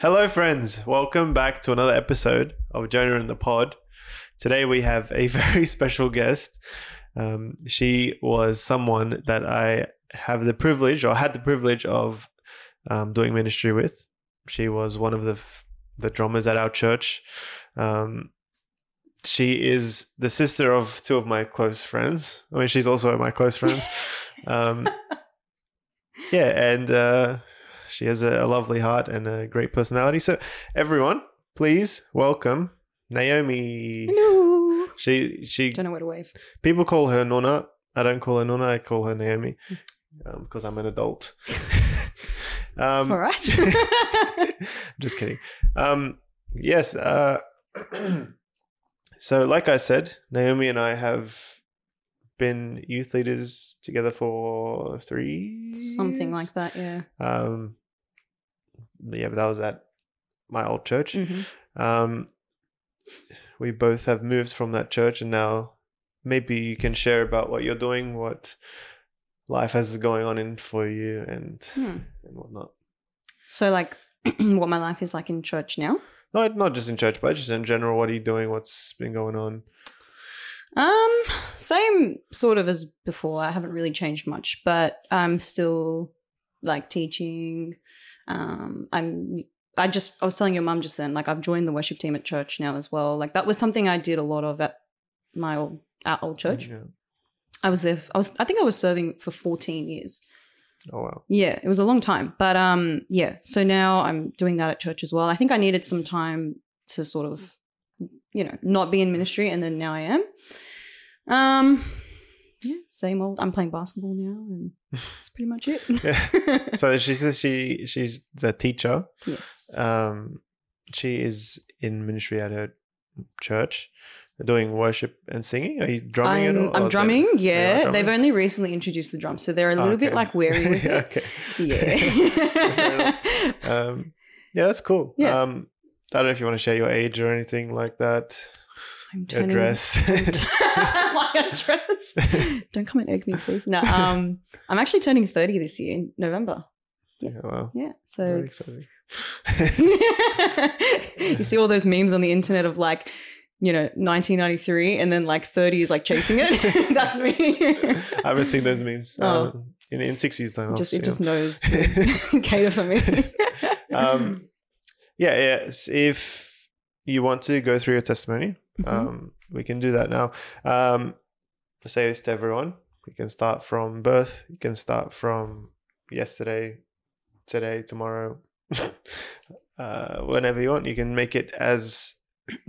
Hello, friends. Welcome back to another episode of Jonah and the Pod. Today we have a very special guest. Um, she was someone that I have the privilege, or had the privilege, of um, doing ministry with. She was one of the the drummers at our church. Um, she is the sister of two of my close friends. I mean, she's also my close friends. Um, yeah, and uh, she has a, a lovely heart and a great personality. So, everyone, please welcome Naomi. Hello. She she Don't know where to wave. people call her Nona. I don't call her Nona. I call her Naomi um, because I'm an adult. um, All right. just kidding. Um, yes. Uh, so, like I said, Naomi and I have been youth leaders together for three Something years. like that, yeah. Um, yeah, but that was at my old church. Mhm. Um, we both have moved from that church, and now maybe you can share about what you're doing, what life has going on in for you, and Hmm. and whatnot. So, like, what my life is like in church now. Not not just in church, but just in general. What are you doing? What's been going on? Um, same sort of as before. I haven't really changed much, but I'm still like teaching. Um, I'm. I just. I was telling your mum just then. Like, I've joined the worship team at church now as well. Like, that was something I did a lot of at my old at old church. Yeah. I was there. I was. I think I was serving for 14 years. Oh wow. Yeah, it was a long time. But um yeah, so now I'm doing that at church as well. I think I needed some time to sort of you know, not be in ministry and then now I am. Um yeah, same old. I'm playing basketball now and that's pretty much it. Yeah. So she says she she's a teacher. yes. Um, she is in ministry at her church, doing worship and singing. Are you drumming at I'm, all? I'm drumming, they- they yeah. drumming? They've only recently introduced the drums, so they're a little bit Okay. like wary with Yeah, it. okay. Yeah. Um, yeah, that's cool. Yeah. Um, I don't know if you want to share your age or anything like that. I'm turning- dress. my address. Don't come and egg me, please. No, um, I'm actually turning 30 this year in November. yeah, wow. Yeah, so you see all those memes on the internet of like, you know, 1993, and then like 30 is like chasing it. That's me. I haven't seen those memes. Oh. Um, in, in six years time. Just it just knows to cater for me. um, yeah, yes. If you want to go through your testimony, Mhm. um, we can do that now. Um, to say this to everyone, we can start from birth. You can start from yesterday, today, tomorrow, uh, whenever you want. You can make it as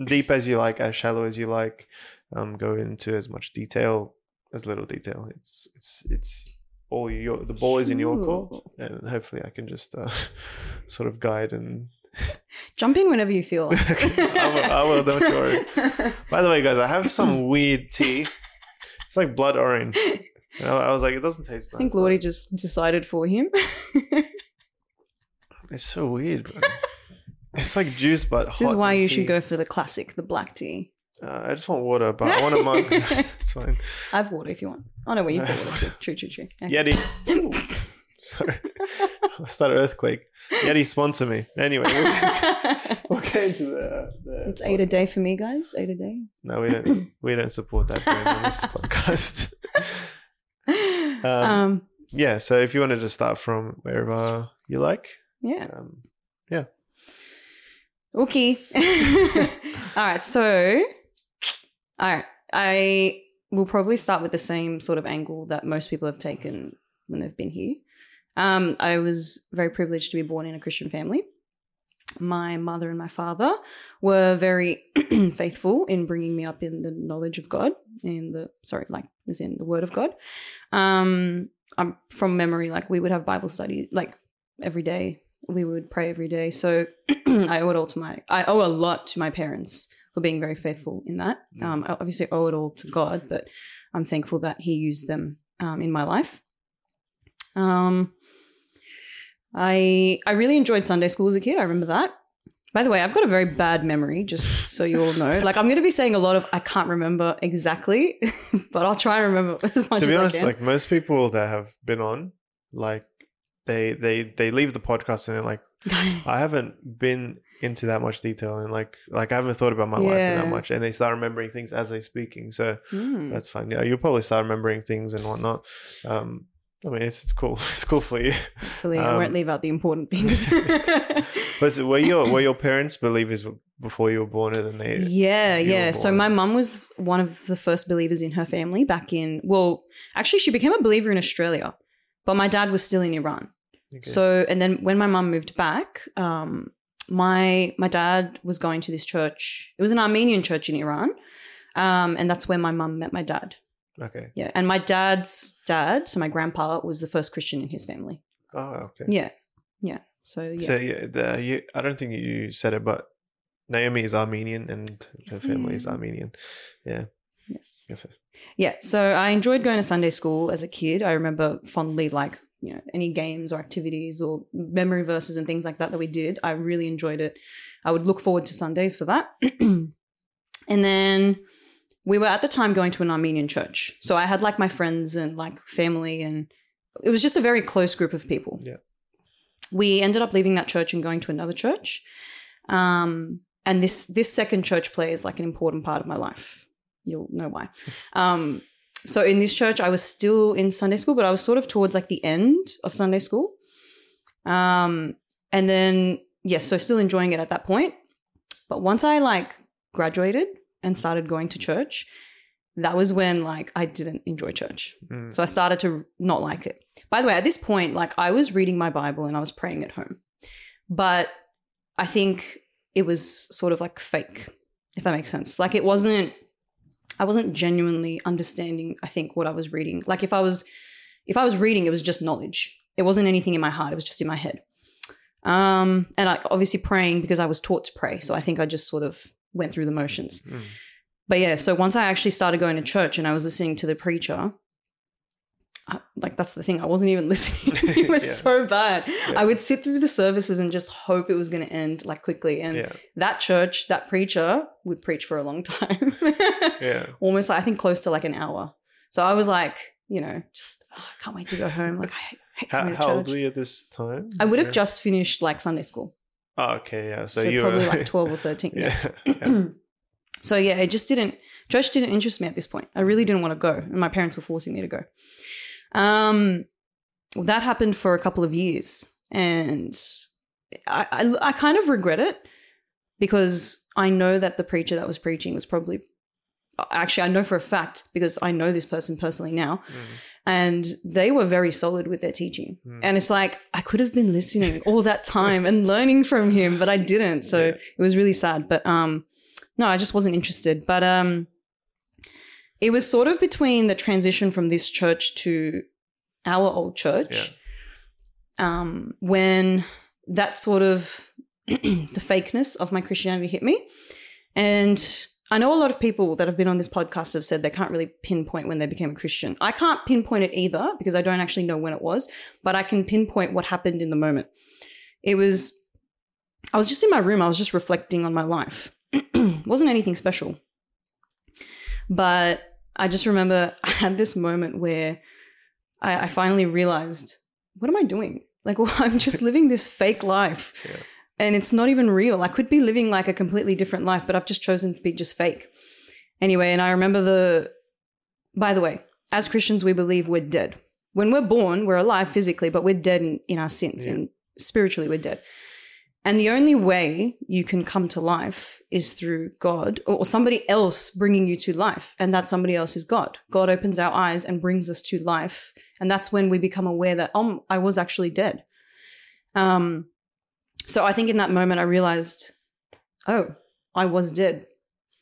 deep as you like, as shallow as you like. Um, go into as much detail, as little detail. It's it's it's all your the ball is in your court, and hopefully I can just uh, sort of guide and Jump in whenever you feel. like. I will- I will, don't worry. By the way, guys, I have some weird tea. It's like blood orange. And I I was like, it doesn't taste I nice. think Lordy just decided for him. It's so weird, bro. It's like juice, but this is why you tea. should go for the classic, the black tea. Uh, I just want water, but I want a mug. it's fine. I have water if you want. Oh no, well you I got have water. True, true, true. Okay. Yeti. Sorry, I'll start an earthquake. Yeti sponsor me. Anyway, we'll get, we'll get into the. the it's eight a day for me, guys. Eight a day. No, we don't. We don't support that brand on this podcast. Um, Yeah, so if you wanted to start from wherever you like, yeah. um, Okay. all right. So, all right. I will probably start with the same sort of angle that most people have taken when they've been here. Um, I was very privileged to be born in a Christian family. My mother and my father were very faithful in bringing me up in the knowledge of God, in the sorry, like as in the Word of God. Um, I'm from memory, like we would have Bible study like every day. We would pray every day. So I owe it all to my I owe a lot to my parents for being very faithful in that. Um, I obviously owe it all to God, but I'm thankful that He used them um, in my life. Um, I I really enjoyed Sunday school as a kid. I remember that. By the way, I've got a very bad memory, just so you all know. Like I'm going to be saying a lot of I can't remember exactly, but I'll try and remember as much to be as honest, like most people that have been on, like they they they leave the podcast and they're like, I haven't been into that much detail and like like I haven't thought about my life in that much, and they start remembering things as they're speaking. So Hmm. that's fine. Yeah, you'll probably start remembering things and whatnot. Um, I mean, it's it's cool. It's cool for you. Hopefully, I um, won't leave out the important things. Was it, were your were your parents believers before you were born, and then they? yeah, yeah. So my mum was one of the first believers in her family back in. Well, actually, she became a believer in Australia, but my dad was still in Iran. Okay. So, and then when my mum moved back, um, my my dad was going to this church. It was an Armenian church in Iran, um, and that's where my mum met my dad. Okay. Yeah, and my dad's dad, so my grandpa, was the first Christian in his family. Oh, okay. Yeah, yeah. So yeah, So yeah, the you, I don't think you said it, but Naomi is Armenian and her Yes, family I is. Armenian. Yeah. yes, Yes. sir. yeah. So I enjoyed going to Sunday school as a kid. I remember fondly like you know any games or activities or memory verses and things like that that we did. I really enjoyed it. I would look forward to Sundays for that. and then we were at the time going to an Armenian church. So I had like my friends and like family and it was just a very close group of people. Yeah. We ended up leaving that church and going to another church. Um and this this second church play is like an important part of my life. You'll know why. Um so in this church I was still in Sunday school but I was sort of towards like the end of Sunday school. Um and then yes, so still enjoying it at that point. But once I like graduated and started going to church, that was when like I didn't enjoy church. Mm. So I started to not like it. By the way, at this point, like I was reading my Bible and I was praying at home. But I think it was sort of like fake, if that makes sense. Like it wasn't I wasn't genuinely understanding, I think, what I was reading. Like if I was if I was reading, it was just knowledge. It wasn't anything in my heart, it was just in my head. Um, and like obviously praying because I was taught to pray. So I think I just sort of went through the motions. Mm. But yeah, so once I actually started going to church and I was listening to the preacher, I, like that's the thing, I wasn't even listening. it was Yeah. so bad. Yeah. I would sit through the services and just hope it was going to end like quickly. And Yeah. that church, that preacher would preach for a long time. Yeah. Almost, like, I think, close to like an hour. So I was like, you know, just oh, I can't wait to go home. Like I hate, hate How, how old were you at this time? I would have just finished like Sunday school, Oh, okay. Yeah. So, so, you probably were like twelve or thirteen. Yeah. yeah. so yeah, it just didn't. Church didn't interest me at this point. I really didn't want to go, and my parents were forcing me to go. Um, that happened for a couple of years, and I, I, I kind of regret it because I know that the preacher that was preaching was probably. Actually, I know for a fact because I know this person personally now, Mm. And they were very solid with their teaching. Mm. And it's like I could have been listening all that time and learning from him, but I didn't. So Yeah. it was really sad. But um, no, I just wasn't interested. But um, it was sort of between the transition from this church to our old church. Um, when that sort of the fakeness of my Christianity hit me, and I know a lot of people that have been on this podcast have said they can't really pinpoint when they became a Christian. I can't pinpoint it either because I don't actually know when it was, but I can pinpoint what happened in the moment. It was, I was just in my room, I was just reflecting on my life. wasn't anything special. But I just remember I had this moment where I, I finally realized, what am I doing? Like, well, I'm just living this fake life Yeah. And it's not even real. I could be living like a completely different life, but I've just chosen to be just fake. Anyway, and I remember the, by the way, as Christians, we believe we're dead. When we're born, we're alive physically, but we're dead in, in our sins Yeah. and spiritually we're dead. And the only way you can come to life is through God or somebody else bringing you to life. And that somebody else is God. God opens our eyes and brings us to life. And that's when we become aware that, oh, I was actually dead. Um, so I think in that moment I realized, oh, I was dead.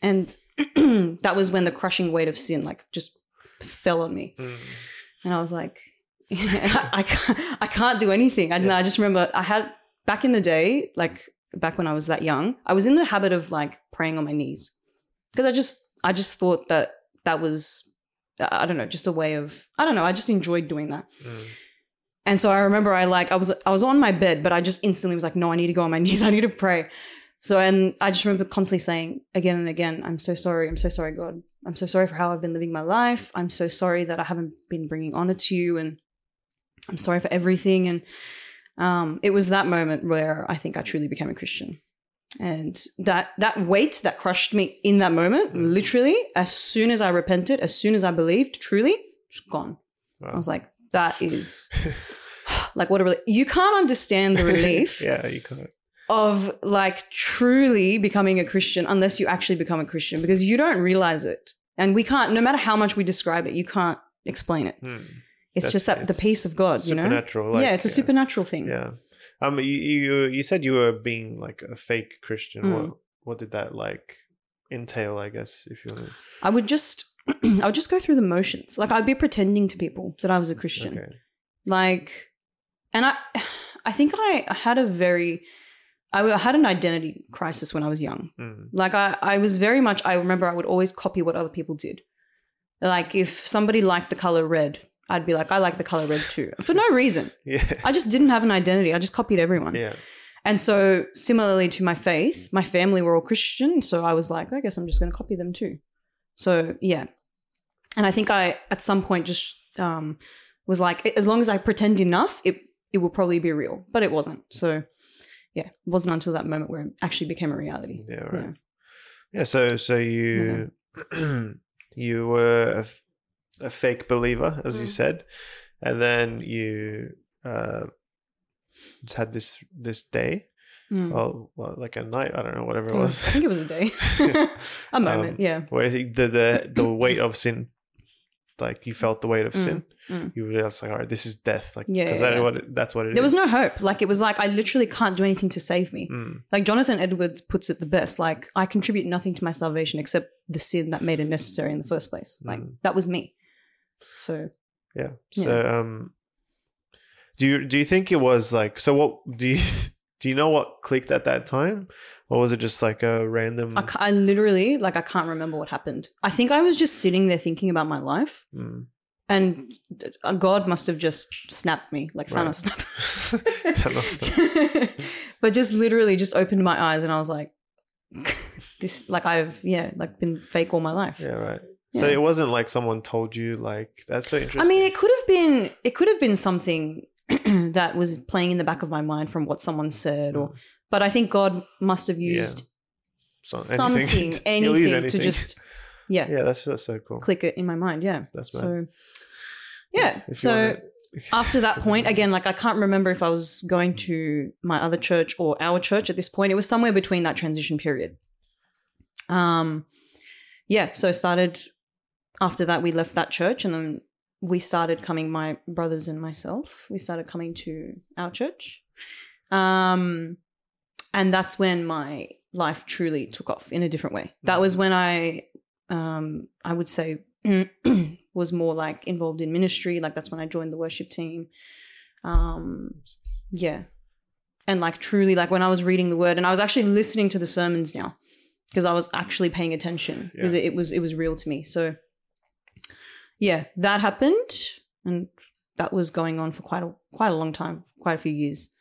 And that was when the crushing weight of sin like just fell on me. Mm. And I was like, I can't, I can't do anything. And I just remember I had back in the day, like back when I was that young, I was in the habit of like praying on my knees because I just, I just thought that that was, I don't know, just a way of, I don't know, I just enjoyed doing that. Mm. And so I remember I like, I was, I was on my bed, but I just instantly was like, no, I need to go on my knees. I need to pray. So, and I just remember constantly saying again and again, I'm so sorry. I'm so sorry, God. I'm so sorry for how I've been living my life. I'm so sorry that I haven't been bringing honor to you. And I'm sorry for everything. And um, it was that moment where I think I truly became a Christian. And that that weight that crushed me in that moment, Mm. literally, as soon as I repented, as soon as I believed, truly, just gone. Wow. I was like, that is like what a relief. You can't understand the relief yeah, you can't. of like truly becoming a Christian unless you actually become a Christian because you don't realize it. And we can't, no matter how much we describe it, you can't explain it. Hmm. It's That's- just that the peace of God, you know? Supernatural. Like, yeah, it's a supernatural thing. Yeah. Um, you, you you said you were being like a fake Christian. Mm. What what did that like entail? I guess if you Wanna... I would just, I would just go through the motions. Like I'd be pretending to people that I was a Christian. Okay. like and i i think i had a very I had an identity crisis when i was young. Mm. like i i was very much i remember i would always copy what other people did. Like if somebody liked the color red i'd be like i like the color red too for no reason. Yeah. i just didn't have an identity. I just copied everyone. Yeah. and so similarly to my faith my family were all christian so i was like i guess i'm just going to copy them too. So yeah. And i think i at some point just um was like as long as i pretend enough it it will probably be real but it wasn't so yeah it wasn't until that moment where it actually became a reality Yeah. Yeah. Right. Yeah. So so you you were a, f- a fake believer, as you Mm. said, and then you uh, had this this day. Mm. Well, well, like a night. I don't know. Whatever It it was- was. i think it was a day a moment Um, yeah where the the the weight of sin, like you felt the weight of Mm, sin. mm. You just like, all right, this is death. Like, Yeah, yeah, that yeah. what it, that's what it is. there was no hope like it was like i literally can't do anything to save me Mm, Like Jonathan Edwards puts it the best. Like I contribute nothing to my salvation except the sin that made it necessary in the first place. Like Mm. that was me. So yeah. So, um, do you do you think it was like so? What do you do? You know what clicked at that time, or was it just like a random? I, I literally like I can't remember what happened. I think I was just sitting there thinking about my life, Mm. and uh, God must have just snapped me like Right. Thanos snap. Thanos but just literally just opened my eyes and I was like, this like I've yeah like been fake all my life. yeah, right. So Yeah. it wasn't like someone told you like that's so interesting. I mean, it could have been it could have been something that was playing in the back of my mind from what someone said, or but I think God must have Mm. Yeah. used So- something, He'll use anything, to just yeah, yeah, that's, that's so cool. click it in my mind. Yeah, That's so yeah. If So after that point, again, like I can't remember if I was going to my other church or our church at this point. It was somewhere between that transition period. Um, yeah. So started after that. We left that church, and then we started coming. My brothers and myself, we started coming to our church. Um, and that's when my life truly took off in a different way. That was when I, um, I would say, was more like involved in ministry. Like that's when I joined the worship team. Um, yeah, and like truly, like when I was reading the word, and I was actually listening to the sermons now because I was actually paying attention because Yeah. it, it was it was real to me. So yeah, that happened, and that was going on for quite a quite a long time, quite a few years.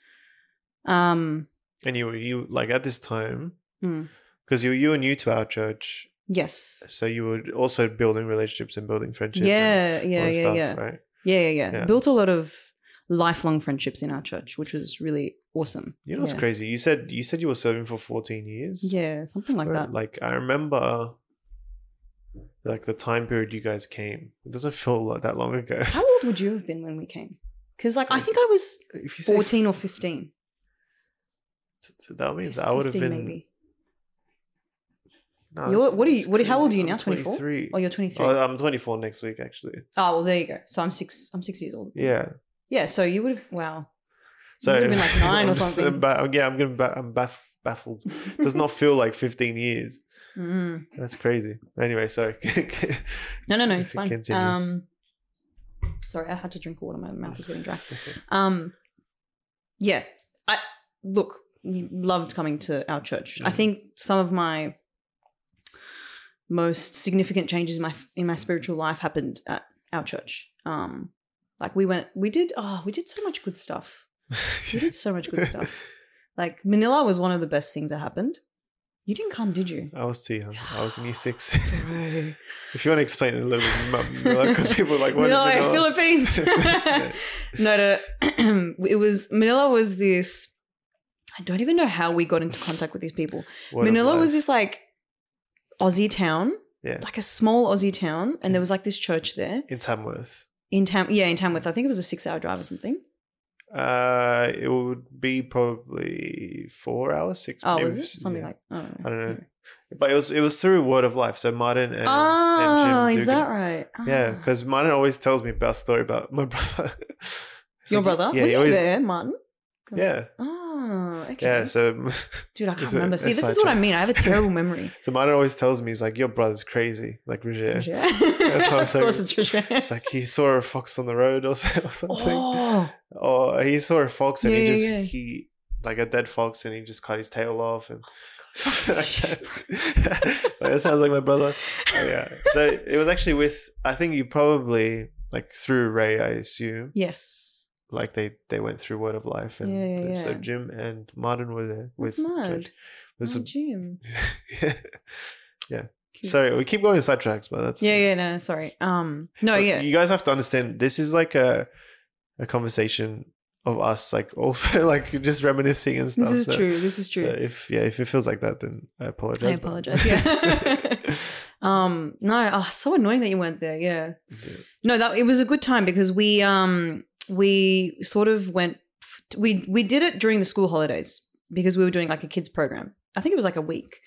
Um, and you were you like at this time mm, because you you were new to our church, yes, so you were also building relationships and building friendships. yeah, and yeah, yeah, stuff, yeah. Right. Yeah, yeah, yeah, Yeah. Built a lot of lifelong friendships in our church, which was really awesome. You know what's yeah. crazy? You said you said you were serving for fourteen years. Yeah, something like Right, that. Like I remember, like the time period you guys came. It doesn't feel like that long ago. How old would you have been when we came? Because like I think I was If you say fourteen or fifteen. f- that means I would have been. maybe. No, You're- what are you- what- how old are you now? I'm 24? Oh, you're twenty three. Oh, I'm 24 next week, actually. oh well, there you go. So I'm six. I'm six years old. Yeah. Yeah. So you would have. Wow. So you would have been like nine or just- uh, something. ba- yeah, I'm getting ba- I'm baff- baffled. Does not feel like 15 years. Mm. That's crazy. Anyway, sorry. No, no, no. It's fine. Continue. Um, sorry, I had to drink water. My mouth was getting dry. Um, yeah, I look loved coming to our church. I Mhm. think some of my most significant changes in my in my spiritual life happened at our church. Um, like we went, we did, oh, we did so much good stuff. We did so much good stuff. Like Manila was one of the best things that happened. You didn't come, did you? I was too young. I was in year six. if you want to explain it a little bit, because people are like, what is no, Manila? Philippines. no, to, it was Manila was this. I don't even know how we got into contact with these people. Of Manila was this like Aussie town, Yeah. like a small Aussie town, and there was like this church there in Tamworth. in Tam. Yeah, in Tamworth. I think it was a six-hour drive or something. Uh, it would be probably four hours, six. Oh, was it something yeah. like? Oh, I don't know. But it was it was through word of life. So Martin and, Oh, and Jim. is Dugan- that right? Yeah, Ah. because Martin always tells me about a story about my brother. Your like, brother Yeah, was he he always. there, Martin? Yeah, Oh, okay. yeah. So, Dude, I can't remember. See, this is what I mean. I have a terrible memory. so Martin always tells me he's like, your brother's crazy, like Roger. Roger. Of was like- course, it's Roger. It's like he saw a fox on the road or or something. Oh, Or he saw a fox and Yeah, he just yeah. he like a dead fox and he just cut his tail off and oh, something like that. like, that sounds like my brother. Oh, yeah. So it was actually with I think you probably like through Ray, I assume. yes. Like they they went through Word of Life and Yeah, yeah, so yeah. Jim and Martin were there That's with. George. There's some- Jim. yeah. Cute. Sorry, we keep going sidetracks, but that's Yeah, yeah, no, sorry. Um, no, But yeah. You guys have to understand this is like a a conversation of us, like also like just reminiscing and stuff. This is so, true. This is So true. if yeah, if it feels like that, then I apologize. I but- apologize. Yeah. um, no, oh, so annoying that you weren't there. Yeah. Yeah. No, that it was a good time because we um we sort of went we we did it during the school holidays because we were doing like a kids program. I think it was like a week.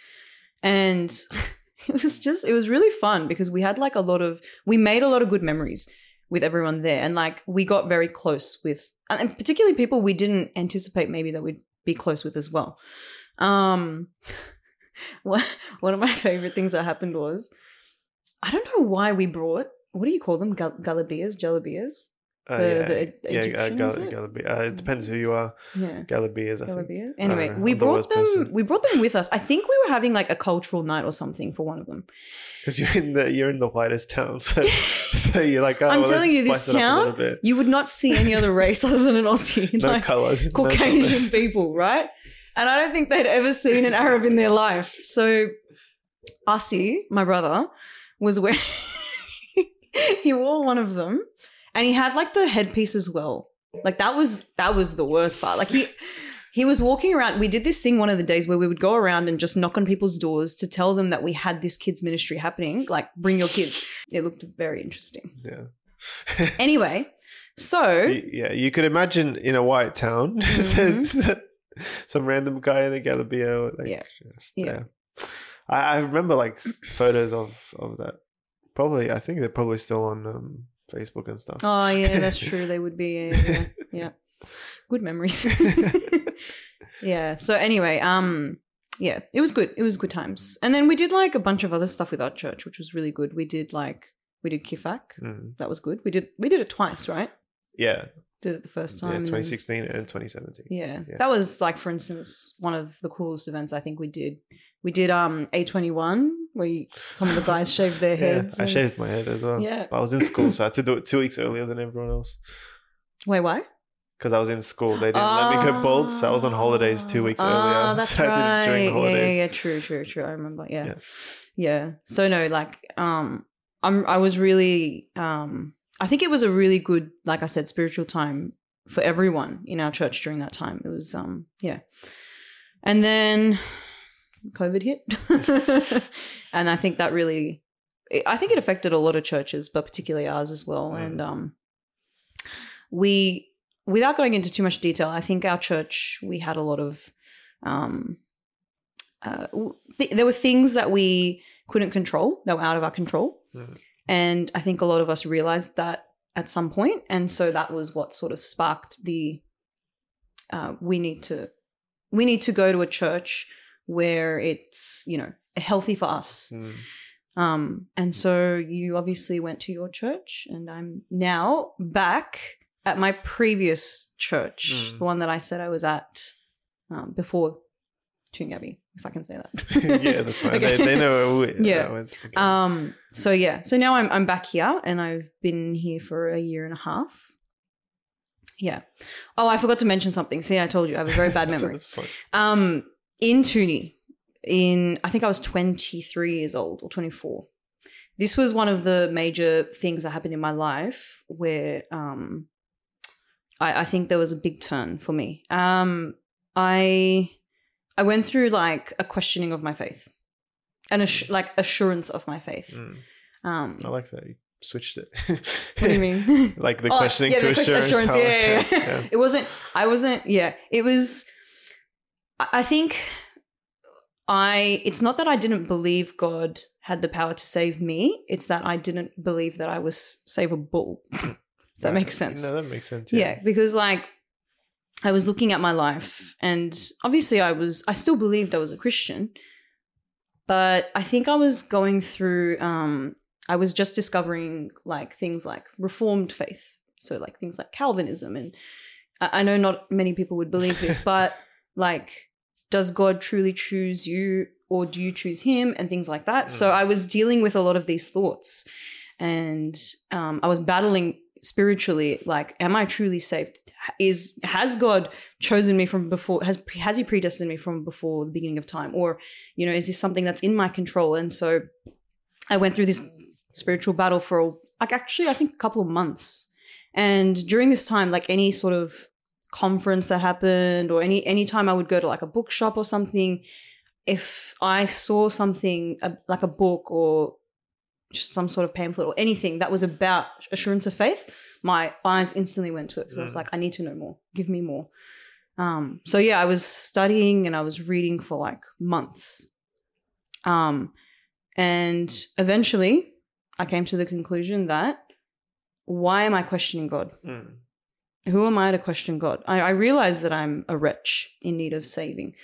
And it was just it was really fun because we had like a lot of we made a lot of good memories with everyone there and like we got very close with and particularly people we didn't anticipate maybe that we'd be close with as well. Um one of my favorite things that happened was I don't know why we brought what do you call them? Gal- Galabeas, jalabeas? Uh, The- yeah, the yeah, Egyptian, is it? Uh, depends who you are. Yeah. Galabeas, I think. Anyway, we I'm brought worst them. person. We brought them with us. I think we were having like a cultural night or something for one of them. Because you're in the you're in the whitest town, so so you're like, oh, I'm well, telling you, this spice it up a town. You would not see any other race other than an Aussie, no like colors, no Caucasian colours. people, right? And I don't think they'd ever seen an Arab in their life. So, Asi, my brother, was wearing. he wore one of them, and he had like the headpiece as well. Like that was that was the worst part. Like he. He was walking around. We did this thing one of the days where we would go around and just knock on people's doors to tell them that we had this kids ministry happening. Like, bring your kids. It looked very interesting. Yeah. Anyway, so yeah, you could imagine in a white town, Mhm. some random guy in a Galabia. Like, Yeah. Just, Yeah. yeah. I, I remember like photos of of that. Probably, I think they're probably still on um, Facebook and stuff. Oh yeah, that's true. They would be. Yeah, yeah, yeah. good memories. yeah. So anyway, um, yeah, it was good. It was good times. And then we did like a bunch of other stuff with our church, which was really good. We did like we did kifak. Mm. That was good. We did we did it twice, right? Yeah, Did it the first yeah, time. and then- 2016 and 2017. Yeah. Yeah. That was like, for instance, one of the coolest events I think we did. We did um A21 where you, some of the guys shaved their Yeah, heads. I and- shaved my head as well. Yeah. But I was in school, so I had to do it two weeks earlier than everyone else Wait, why? because I was in school. They didn't let me go bald, so I was on holidays two weeks Ah, earlier. that's so I did it during the right. holidays. Yeah, yeah, yeah, true, true, true. I remember. Yeah. Yeah. yeah. So no, like um I'm I was really um I think it was a really good, like I said, spiritual time for everyone in our church during that time. It was um yeah. And then COVID hit. and I think that really I think it affected a lot of churches, but particularly ours as well. Mm. And um we without going into too much detail, I think our church we had a lot of um uh, th- there were things that we couldn't control that were out of our control Mhm. and i think a lot of us realized that at some point and so that was what sort of sparked the uh, we need to we need to go to a church where it's you know healthy for us Mm. um, and so you obviously went to your church, and I'm now back at my previous church, Mm. the one that I said I was at um, before Toongabbie, if I can say that. yeah, that's right. Okay. They, they know. Yeah. To Um. So yeah. So now I'm I'm back here, and I've been here for a year and a half. Yeah. Oh, I forgot to mention something. See, I told you I have a very bad memory. Um, in Toonie, in I think I was 23 years old or 24. This was one of the major things that happened in my life where um, I, I think there was a big turn for me. Um, I I went through like a questioning of my faith, and assu- like assurance of my faith. Mm. Um, I like that you switched it. what do you mean? like the Oh, questioning yeah, to the assurance. Yeah, Oh, yeah, yeah. It wasn't. I wasn't. Yeah, it was. I think I. It's not that I didn't believe God had the power to save me. It's that I didn't believe that I was savable. that makes sense. No, that makes sense. yeah. because like I was looking at my life, and obviously I was. I still believed I was a Christian, but I think I was going through. um I was just discovering like things like reformed faith, so like things like Calvinism, and I know not many people would believe this, but like, does God truly choose you, or do you choose Him, and things like that. So Mm. I was dealing with a lot of these thoughts, and um, I was battling spiritually. Like, am I truly saved? Is has God chosen me from before? Has has He predestined me from before the beginning of time, or you know, is this something that's in my control? And so I went through this spiritual battle for like actually I think a couple of months. And during this time, like any sort of conference that happened or any any time I would go to like a bookshop or something, if I saw something uh, like a book or just some sort of pamphlet or anything that was about assurance of faith, my eyes instantly went to it because I was Mm. like, I need to know more. Give me more. Um, so yeah, I was studying and I was reading for like months. Um, and eventually I came to the conclusion that why am I questioning God? Mm. Who am I to question God? I, I realize that I'm a wretch in need of saving,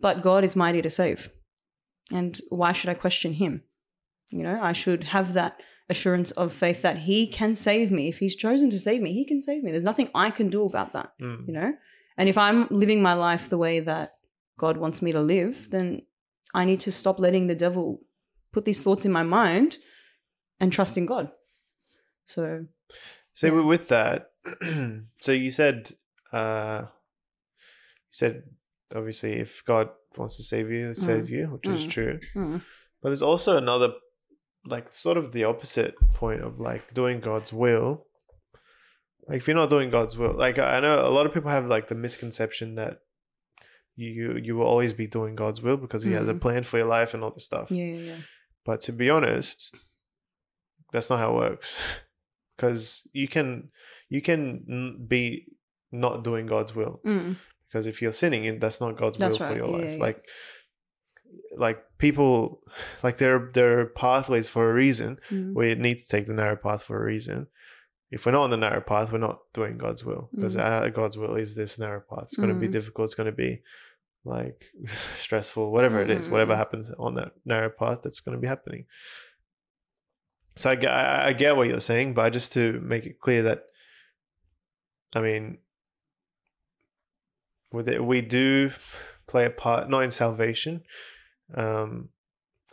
but God is mighty to save. And why should I question Him? You know, I should have that assurance of faith that He can save me. If He's chosen to save me, He can save me. There's nothing I can do about that, Mm. you know? And if I'm living my life the way that God wants me to live, then I need to stop letting the devil put these thoughts in my mind and trust in God. So, So Yeah. with that, so you said, uh, you said obviously if God wants to save you, he'll save you, which is Mm. true. mm, But there's also another, like, sort of the opposite point of like doing God's will. Like, if you're not doing God's will, like I know a lot of people have like the misconception that you you, you will always be doing God's will because He has a Mm. plan for your life and all this stuff. yeah, yeah, yeah. But to be honest, that's not how it works. Because you can you can be not doing God's will. Mm, Because if you're sinning, and that's not God's That's will for your Yeah, life. yeah. Like like people like there there are pathways for a reason. mm, We need to take the narrow path for a reason. If we're not on the narrow path, we're not doing God's will. Because Mm. God's will is this narrow path. It's going to be Mm. difficult. It's going to be like stressful, whatever it is, whatever Mm. happens on that narrow path, that's going to be happening. So I, I, I get what you're saying, but just to make it clear that, I mean, with it, we do play a part, not in salvation. Um,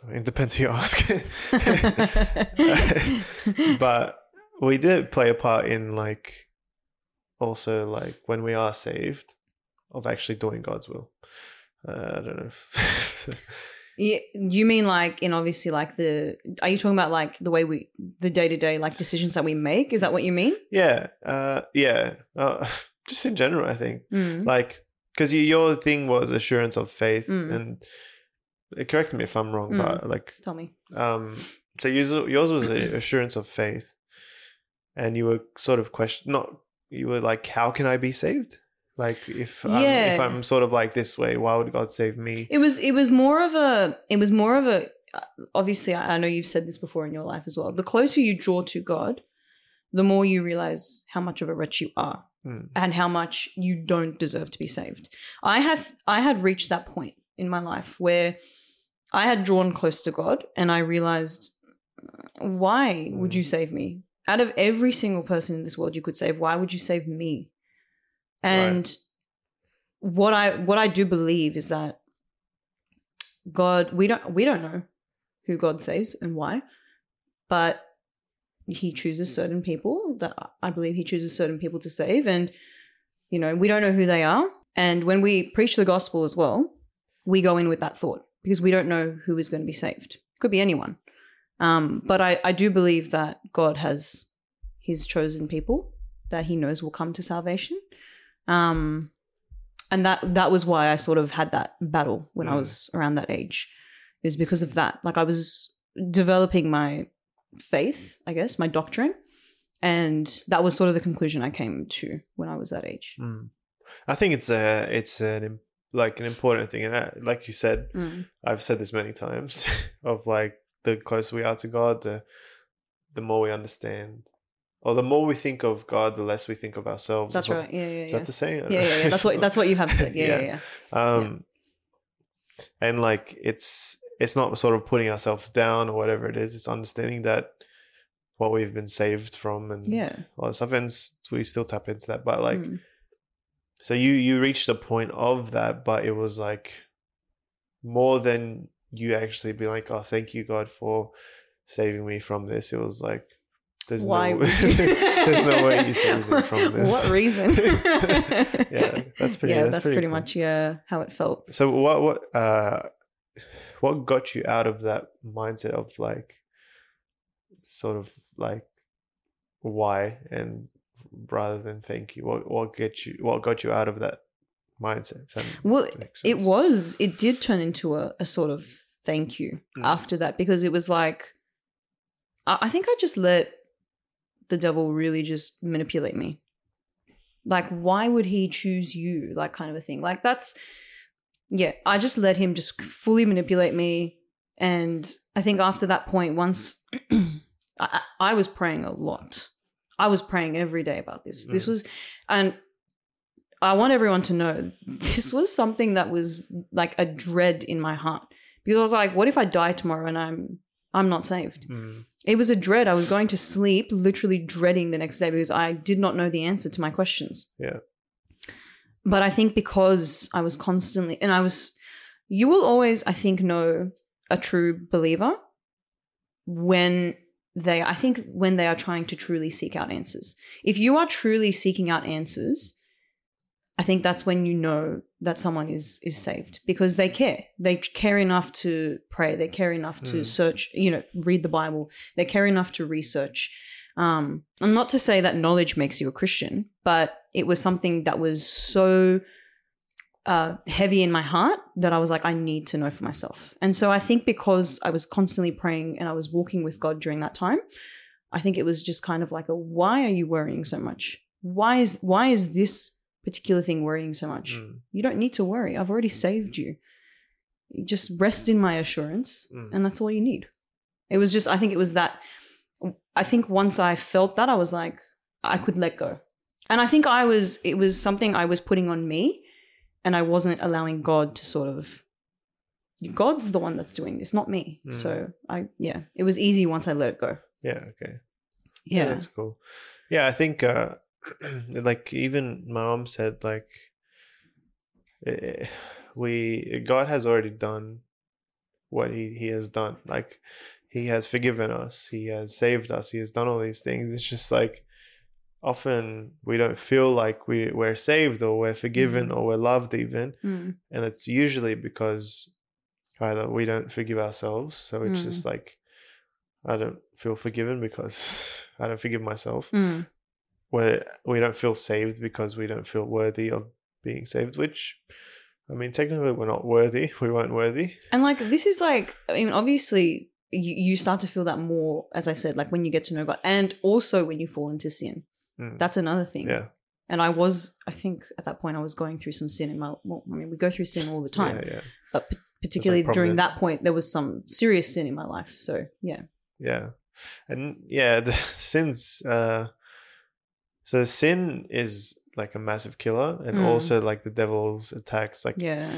I mean, it depends who you ask. but we did play a part in like also like when we are saved of actually doing God's will. Uh, I don't know. If Yeah, you mean like in obviously like the are you talking about like the way we the day to day like decisions that we make? Is that what you mean? yeah, uh, yeah. Uh, just in general, I think Mm. like because you, your thing was assurance of faith, Mm. and uh, correct me if I'm wrong, but like Tell me. um, so yours, yours was assurance of faith, and you were sort of question not you were like, how can I be saved? Like if I'm, if I'm sort of like this way, why would God save me? It was it was more of a it was more of a uh, obviously I I know you've said this before in your life as well. The closer you draw to God, the more you realize how much of a wretch you are Mm. and how much you don't deserve to be saved. I have I had reached that point in my life where I had drawn close to God and I realized why would you save me? Out of every single person in this world you could save, why would you save me? And what I what I do believe is that God we don't we don't know who God saves and why, but he chooses certain people that I believe he chooses certain people to save and you know we don't know who they are and when we preach the gospel as well we go in with that thought because we don't know who is going to be saved. Could be anyone. Um, but I, I do believe that God has his chosen people that he knows will come to salvation. Um, and that that was why I sort of had that battle when I Mm. was around that age. It was because of that. Like I was developing my faith, I guess, my doctrine. And that was sort of the conclusion I came to when I was that age. Mm. I think it's a it's an like an important thing, and I, like you said, Mm. I've said this many times of like the closer we are to God, the the more we understand, or the more we think of God, the less we think of ourselves. That's Is right. Yeah, yeah, Is yeah. that the saying? Yeah, yeah, yeah. That's what that's what you have said. Yeah, yeah, Yeah. yeah. um, and like it's it's not sort of putting ourselves down or whatever it is. It's understanding that what we've been saved from and Yeah. all that stuff, and we still tap into that. But like, Mm. so you you reached a point of that, but it was like more than you actually be like, oh, thank you God for saving me from this. It was like, there's Why? no there's no way you saved me from this. What reason? yeah, that's pretty. yeah, that's, that's pretty, pretty cool. much yeah how it felt. So what what uh what got you out of that mindset of like sort of like why and rather than thank you what what get you what got you out of that mindset that Well, It was. It did turn into a, a sort of thank you Mm. after that because it was like, I, I think I just let the devil really just manipulate me. Like, why would he choose you? Like, kind of a thing. Like, that's, yeah, I just let him just fully manipulate me. And I think after that point, once I, I was praying a lot, I was praying every day about this. This Mm. was, and I want everyone to know this was something that was like a dread in my heart because I was like, what if I die tomorrow and I'm I'm not saved? Mm, It was a dread. I was going to sleep literally dreading the next day because I did not know the answer to my questions. Yeah. But I think because I was constantly and I was you will always I think know a true believer when they I think when they are trying to truly seek out answers. If you are truly seeking out answers, I think that's when you know that someone is is saved because they care. They care enough to pray. They care enough to Mm. search, you know, read the Bible. They care enough to research. Um, and not to say that knowledge makes you a Christian, but it was something that was so uh, heavy in my heart that I was like, I need to know for myself. And so I think because I was constantly praying and I was walking with God during that time, I think it was just kind of like a why are you worrying so much? Why is why is this particular thing worrying so much? mm, You don't need to worry. I've already saved you. Just rest in my assurance Mm. and that's all you need. It was just I think it was that I think once I felt that I was like I could let go. And I think I was it was something I was putting on me and I wasn't allowing God to sort of God's the one that's doing this, not me. Mm. So I yeah, it was easy once I let it go. yeah okay Yeah. that's cool yeah i think uh like even my mom said like eh, we god has already done what he he has done like he has forgiven us he has saved us he has done all these things it's just like often we don't feel like we we're saved or we're forgiven Mhm. or we're loved even Mm. and it's usually because either we don't forgive ourselves so it's Mm. just like i don't feel forgiven because i don't forgive myself Mm. Where we don't feel saved because we don't feel worthy of being saved which i mean technically we're not worthy we weren't worthy And like this is like I mean obviously you, you start to feel that more as I said like when you get to know God and also when you fall into sin. Mm. That's another thing. yeah And I was I think at that point I was going through some sin in my well, I mean we go through sin all the time. yeah yeah But p- particularly during that point there was some serious sin in my life. So, yeah. yeah and yeah the sins uh so sin is like a massive killer and Mm. also like the devil's attacks like Yeah.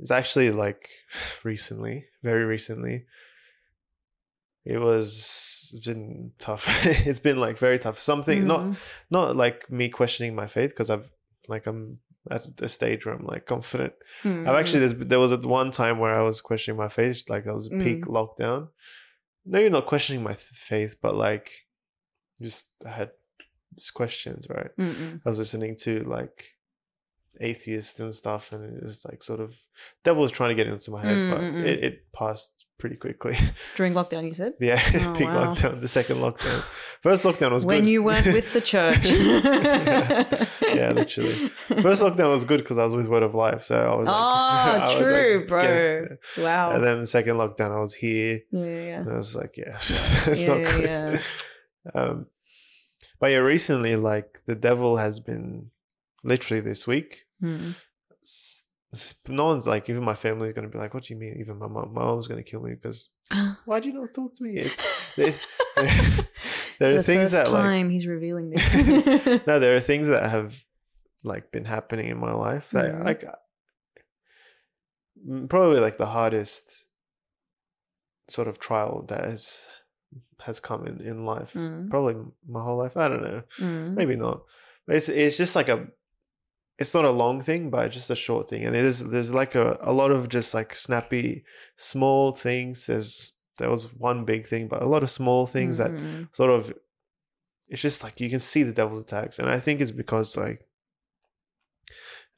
it's actually like recently very recently it was it's been tough it's been like very tough something not Mm. not like me questioning my faith because i've like i'm at a stage where i'm like confident Mm. i've actually there's, there was at one time where i was questioning my faith like i was a peak lockdown no you're not questioning my th- faith but like just i had just questions right Mm-mm. I was listening to like atheists and stuff, and it was like sort of devil was trying to get into my head, Mm, but it, it passed pretty quickly. During lockdown, you said? yeah, Oh, peak wow. lockdown, the second lockdown, first lockdown was when good. you weren't with the church. Yeah, literally. First lockdown was good because I was with Word of Life, so I was like, Oh, was, like, true, bro. Wow. And then the second lockdown, I was here, yeah, yeah, and I was like, yeah, just Yeah, not yeah, good. yeah. Um, but yeah, recently, like the devil has been literally this week. Mm. No one's like, even my family is gonna be like, "What do you mean?" Even my mom, my mom's gonna kill me because why do you not talk to me? It's there's, there, there are the things first that like time he's revealing this. no, there are things that have like been happening in my life that Mhm. like mm, probably like the hardest sort of trial that has has come in in life. Mm. Probably my whole life. I don't know. Mm. Maybe not. But it's it's just like a it's not a long thing, but just a short thing. And there's there's like a, a lot of just like snappy small things. There's there was one big thing, but a lot of small things that Mm. sort of it's just like you can see the devil's attacks and i think it's because like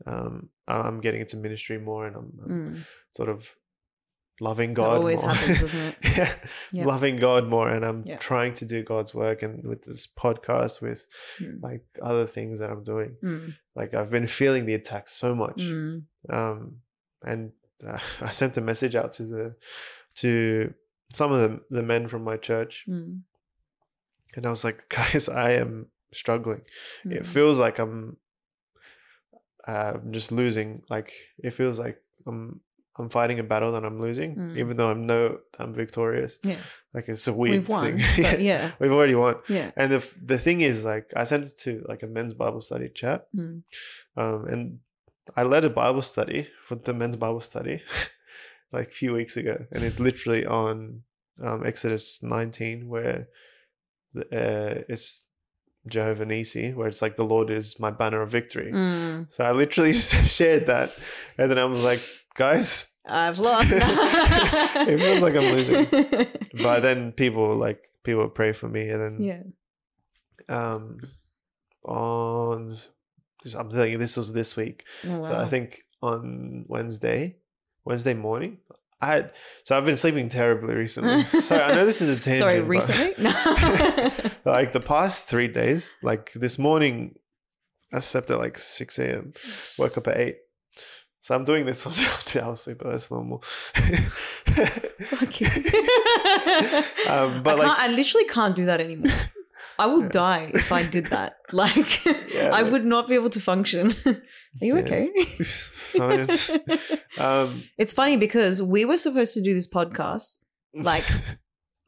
um i'm getting into ministry more and i'm, I'm Mm. sort of loving That god always more. happens, doesn't it? yeah Yep. loving god more and i'm Yep. trying to do god's work and with this podcast with Mm. like other things that i'm doing Mm. like i've been feeling the attacks so much Mm. um and uh, i sent a message out to the to some of the, the men from my church Mm. and I was like, guys, I am struggling. It Mm. feels like I'm uh, just losing. Like it feels like I'm I'm fighting a battle that I'm losing, Mm. even though I'm no I'm victorious. Yeah. Like it's a weird We've won, thing. but yeah, We've already won. yeah. And the f- the thing is, like, I sent it to like a men's Bible study chat, Mm. um, and I led a Bible study for the men's Bible study like a few weeks ago, and it's literally on um, Exodus 19, where the, uh, it's Jehovah Nisi, where it's like the Lord is my banner of victory. Mm. So I literally shared that, and then I was like, guys, I've lost. It feels like I'm losing. but then people like people pray for me, and then yeah. um, on I'm telling you, this was this week. Oh, So I think on Wednesday, Wednesday morning, I had. So I've been sleeping terribly recently. so I know this is a tangent. Sorry, recently? No. like the past three days, like this morning, I slept at like six a.m. Woke up at eight. So I'm doing this on two hours sleep, but that's normal. Okay. Um, but I, like- I literally can't do that anymore. I will Yeah. die if I did that. Like, Yeah, I would not be able to function. Are you okay? Um, it's funny because we were supposed to do this podcast like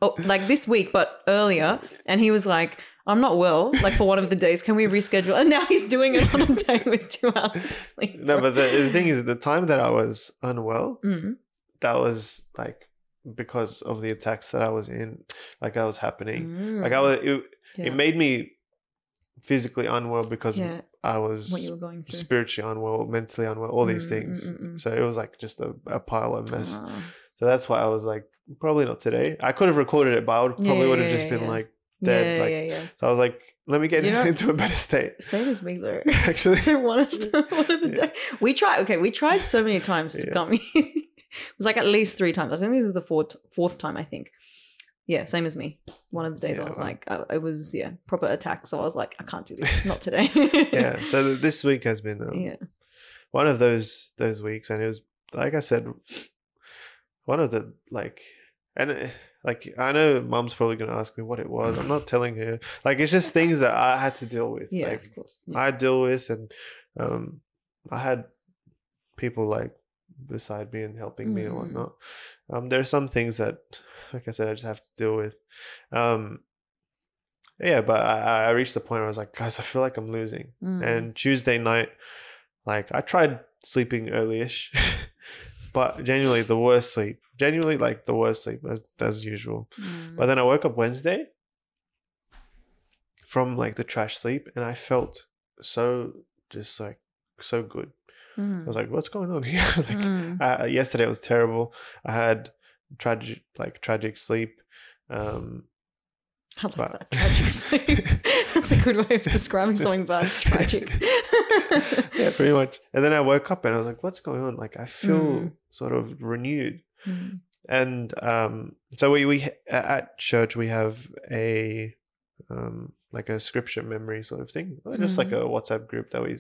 oh, like this week, but earlier, and he was like, "I'm not well." Like for one of the days, can we reschedule? And now he's doing it on a day with two hours of sleep. no, but the, the thing is, the time that I was unwell, Mm. that was like because of the attacks that I was in, like that was happening. Mm. Like I was, it, Yeah. it made me physically unwell because yeah, I what was you were going through. spiritually unwell, mentally unwell, all these Mm, things. mm, mm, mm. So it was like just a, a pile of mess. Ah. So that's why I was like, probably not today. I could have recorded it, but I would Yeah, probably would have yeah, just yeah, been yeah. like dead. yeah, like, yeah, yeah. so I was like, let me get You know- into a better state. Same as me though. Actually, So one of the, one of the Yeah. day we tried. Okay, we tried so many times to Yeah. come in. it was like at least three times. I think this is the fourth fourth time. I think. Yeah, same as me. One of the days I was like, I, it was yeah proper attack. So I was like, I can't do this. Not today. yeah. So th- this week has been um, yeah. one of those those weeks, and it was like I said, one of the like, and uh, like I know Mum's probably gonna ask me what it was. I'm not telling her. Like it's just things that I had to deal with. Yeah, Like of course. Yeah. I deal with, and um, I had people like beside me and helping me and Mm. whatnot. Um, there are some things that, like I said, I just have to deal with. Um, yeah, but I, I reached the point where I was like, guys, I feel like I'm losing. Mm. And Tuesday night, like I tried sleeping early-ish, but genuinely the worst sleep. Genuinely like the worst sleep as, as usual. Mm. But then I woke up Wednesday from like the trash sleep, and I felt so just like so good. Mm. I was like, "What's going on here?" like Mm. uh, yesterday was terrible. I had tragic like tragic sleep. Um, I like But- that. Tragic sleep. That's a good way of describing something bad. Tragic. yeah, pretty much. And then I woke up and I was like, "What's going on?" Like I feel Mm. sort of renewed. Mm. And um, so we we at church we have a um like a scripture memory sort of thing, just like a WhatsApp group that we.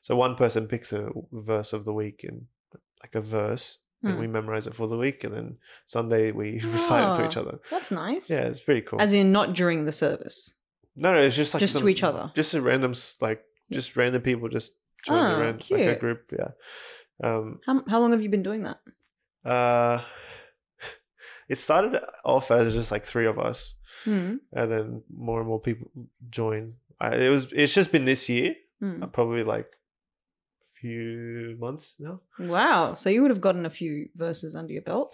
So one person picks a verse of the week and like a verse, and Mm. we memorize it for the week, and then Sunday we recite it to each Ah. other. That's nice. Yeah, it's pretty cool. As in, not during the service. no, no, it's just like Just to each other. just a random like just random people just join Ah, the rand, like a group. Yeah. Um. How, how long have you been doing that? Uh. It started off as just like three of us, Mm. and then more and more people join. I, it was. It's just been this year, Mm. probably like a few months now. Wow. So you would have gotten a few verses under your belt.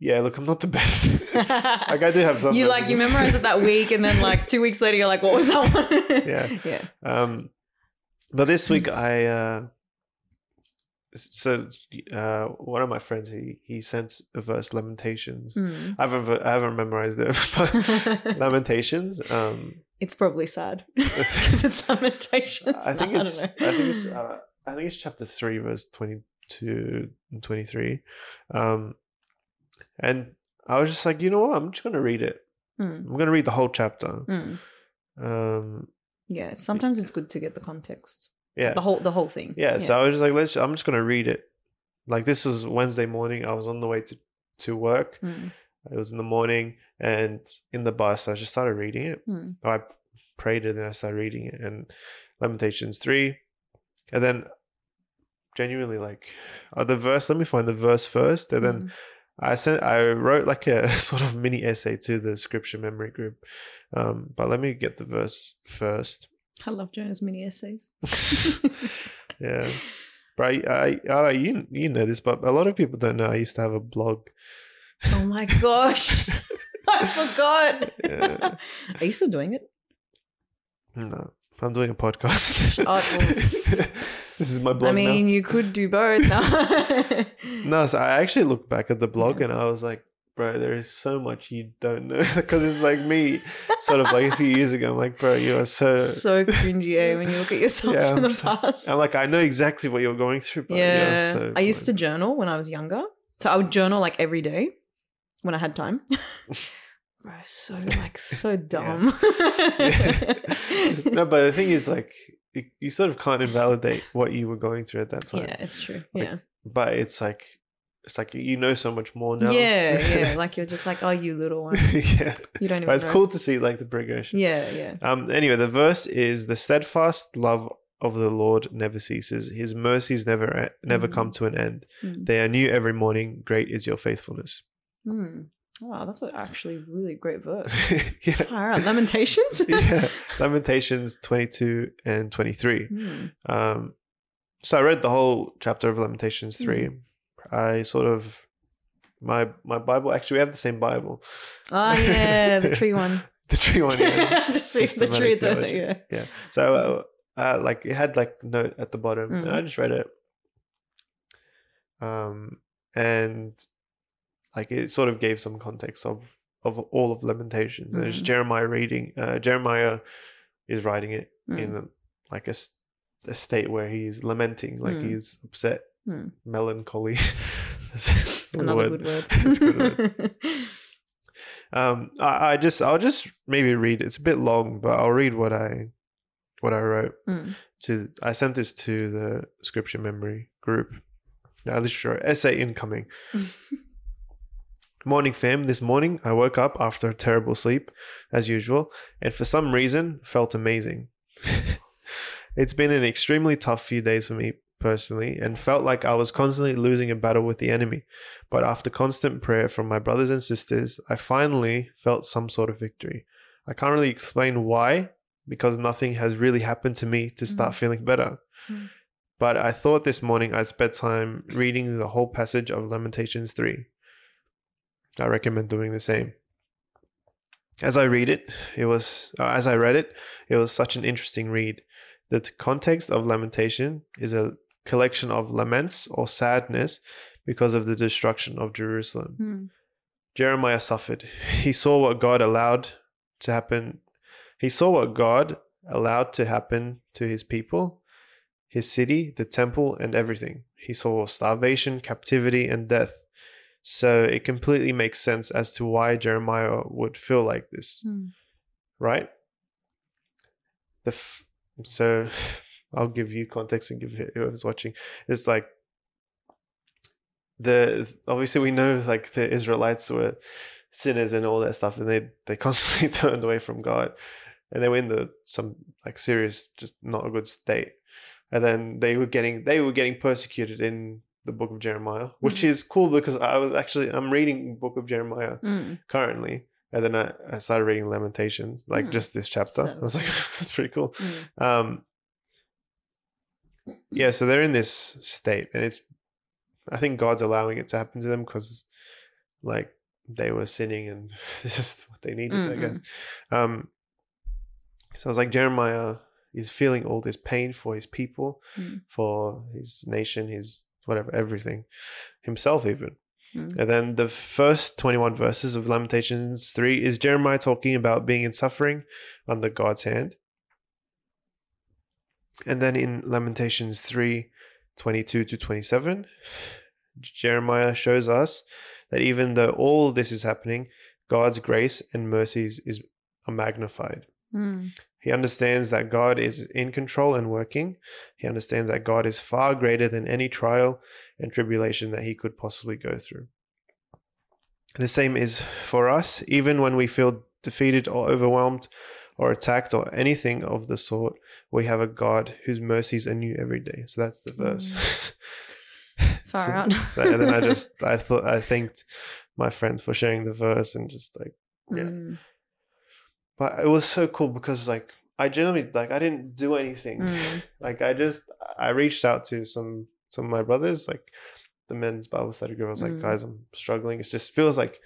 Yeah, look, I'm not the best. like I do have some. you like you memorize it that week, and then like two weeks later, you're like, "What was that one?" Yeah. yeah. Um, but this week I uh, so uh, one of my friends he he sent a verse Lamentations. Mm. I haven't I haven't memorized it, but Lamentations. Um, it's probably sad because it's lamentations. I think No, it's I, don't think it's uh, I think it's chapter three, verse twenty two and twenty three. Um, and I was just like, you know what? I'm just gonna read it. Mm. I'm gonna read the whole chapter. Mm. Um, Yeah. Sometimes it's good to get the context, yeah, the whole the whole thing. yeah, So I was just like, let's. I'm just gonna read it. Like this was Wednesday morning. I was on the way to to work. Mm. It was in the morning, and in the bus, I just started reading it. Mm. I prayed it and then I started reading it. And Lamentations three, and then genuinely like uh, the verse. Let me find the verse first, and then Mm. I sent. I wrote like a sort of mini essay to the scripture memory group. Um, but let me get the verse first. I love Jonah's mini essays. yeah. But I, I, you, you know this, but a lot of people don't know. I used to have a blog. oh my gosh. I forgot. Yeah. Are you still doing it? No, I'm doing a podcast. Oh, well. this is my blog I mean, you could do both. No, so I actually looked back at the blog and I was like, bro, there is so much you don't know because it's like me, sort of like a few years ago. I'm like, bro, you are so. so cringy eh, when you look at yourself Yeah, in the so- past. I'm like, I know exactly what you're going through, but yeah, so. I used to journal when I was younger. So I would journal like every day when I had time. Bro, so like so dumb. Just- no, but the thing is, like, you, you sort of can't invalidate what you were going through at that time. yeah, it's true. Like, Yeah, But it's like, it's like you know so much more now. Yeah, yeah. like you're just like, oh, you little one. yeah. You don't even. But it's know. cool to see like the progression. Yeah, yeah. Um. Anyway, the verse is the steadfast love of the Lord never ceases. His mercies never never mm. come to an end. Mm. They are new every morning. Great is your faithfulness. Mm. Wow, that's actually really great verse. yeah. Fire out. Lamentations? yeah. Lamentations 22 and 23. Hmm. Um, so I read the whole chapter of Lamentations 3. Hmm. I sort of my my Bible. Actually, we have the same Bible. Oh yeah, the tree one. The tree one. Yeah. just see the tree theology. Yeah. So, uh, uh, like it had like note at the bottom, and Mm. I just read it. Um, and like it sort of gave some context of of all of Lamentations. And it's Mm. Jeremiah reading. Uh, Jeremiah is writing it Mm. in like a, a state where he's lamenting, like Mm. he's upset, Mm. melancholy. That's Another word. good word. Good word. Um, I, I just I'll just maybe read. It's a bit long, but I'll read what I what I wrote Mm. to. I sent this to the scripture memory group. I literally wrote essay incoming. Morning fam. This morning I woke up after a terrible sleep, as usual, and for some reason felt amazing. it's been an extremely tough few days for me personally, and felt like I was constantly losing a battle with the enemy. But after constant prayer from my brothers and sisters, I finally felt some sort of victory. I can't really explain why, because nothing has really happened to me to start Mm. feeling better. Mm. But I thought this morning I'd spend time reading the whole passage of Lamentations 3. I recommend doing the same. As I read it, it was uh, as I read it, it was such an interesting read. The context of lamentation is a collection of laments or sadness because of the destruction of Jerusalem. Mm. Jeremiah suffered. He saw what God allowed to happen. He saw what God allowed to happen to his people, his city, the temple, and everything. He saw starvation, captivity, and death. So it completely makes sense as to why Jeremiah would feel like this, Mm. right? The f- so I'll give you context and give whoever's watching. It's like the obviously we know like the Israelites were sinners and all that stuff, and they they constantly turned away from God, and they were in the some like serious just not a good state, and then they were getting they were getting persecuted in the book of Jeremiah, which Mhm. is cool because I was actually I'm reading book of Jeremiah Mm. currently. And then I, I started reading Lamentations, like Hmm. just this chapter. So- I was like, that's pretty cool. Mm. Um, yeah, so they're in this state, and it's, I think God's allowing it to happen to them because, like, they were sinning, and this is what they needed, I guess. Um, so I was like, Jeremiah is feeling all this pain for his people, Mm. for his nation, his whatever, everything, himself even. Mm. And then the first 21 verses of Lamentations 3 is Jeremiah talking about being in suffering under God's hand. And then in Lamentations 3 22 to 27, Jeremiah shows us that even though all this is happening, God's grace and mercies is are magnified. Mm. He understands that God is in control and working. He understands that God is far greater than any trial and tribulation that he could possibly go through. The same is for us, even when we feel defeated or overwhelmed or attacked or anything of the sort, we have a God whose mercies are new every day. So that's the verse. Far So- out. so and then I just I thought I thanked my friends for sharing the verse and just like yeah. Mm. but it was so cool because like I generally like I didn't do anything. Mm. Like I just I reached out to some some of my brothers, like the men's Bible study group. I was like, Mm. guys, I'm struggling. It just feels like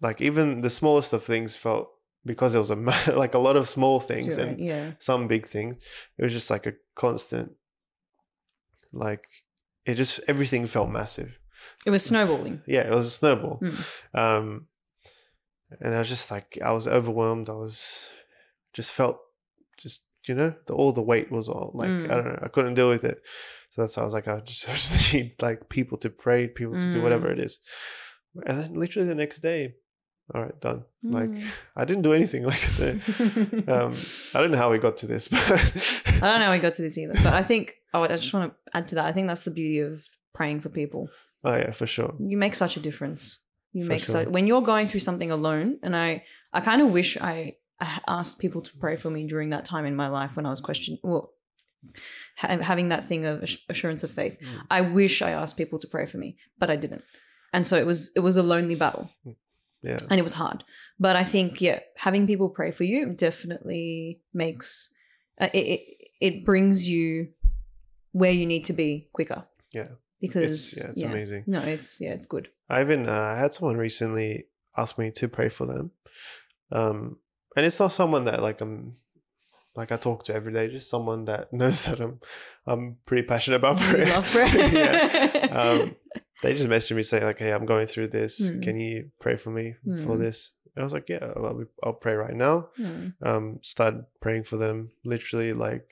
like even the smallest of things felt because there was a like a lot of small things Sure, and yeah. some big things. It was just like a constant like it just everything felt massive. It was snowballing. Yeah, it was a snowball. Mm. Um, and I was just like, I was overwhelmed. I was just felt just, you know, the, all the weight was all like, Mm. I don't know, I couldn't deal with it. So that's why I was like, I just, I just need like people to pray, people to do whatever Mm. it is. And then literally the next day, all right, done. Like Mm. I didn't do anything like. Um, I don't know how we got to this, but I don't know how we got to this either, but I think oh, I just want to add to that. I think that's the beauty of praying for people. oh yeah, for sure. You make such a difference. You For make sure. so when you're going through something alone, and I I kind of wish I, I asked people to pray for me during that time in my life when I was questioning well ha- having that thing of assurance of faith. Mm. I wish I asked people to pray for me, but I didn't. And so it was it was a lonely battle Yeah. and it was hard. But I think yeah, having people pray for you definitely makes uh, it, it it brings you where you need to be quicker. Yeah. because It's, yeah, it's yeah. amazing. No, it's yeah, it's good. I even uh, had someone recently ask me to pray for them, um, and it's not someone that like I'm like I talk to every day. Just someone that knows that I'm I'm pretty passionate about prayer. love prayer. yeah. Um, they just messaged me saying like, "Hey, I'm going through this. Mm. Can you pray for me for Mm. this?" And I was like, "Yeah, I'll, be- I'll pray right now." Hmm. Um, started praying for them. Literally, like,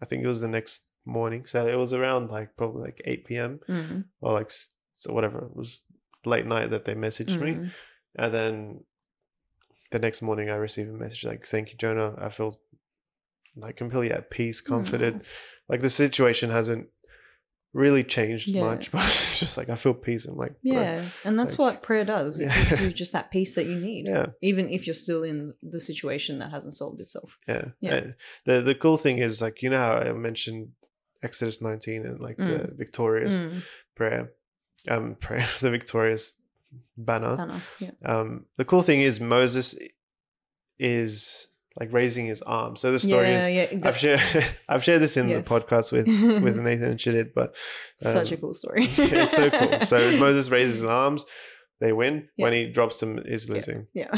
I think it was the next morning. So it was around like probably like 8 p.m. Mm. or like so whatever. It was late night that they messaged me. Mm. And then the next morning, I received a message like, "Thank you, Jonah. I feel like completely at peace, comforted. Like the situation hasn't really changed Yeah. much, but it's just like I feel peace. I'm like, bro, Yeah, and that's like- what prayer does. It Yeah. gives you just that peace that you need, yeah, even if you're still in the situation that hasn't solved itself. yeah, Yeah. Uh, The the cool thing is like you know how I mentioned Exodus 19 and like the victorious Mm. prayer, um, prayer, the victorious banner. Banner, yeah. Um, the cool thing is Moses is like raising his arm. So the story yeah, is yeah. I've shared I've shared this in Yes. the podcast with with Nathan and Shadid, but such a um, cool story. it's so cool. So Moses raises his arms, they win. Yeah. When he drops them, is losing. yeah.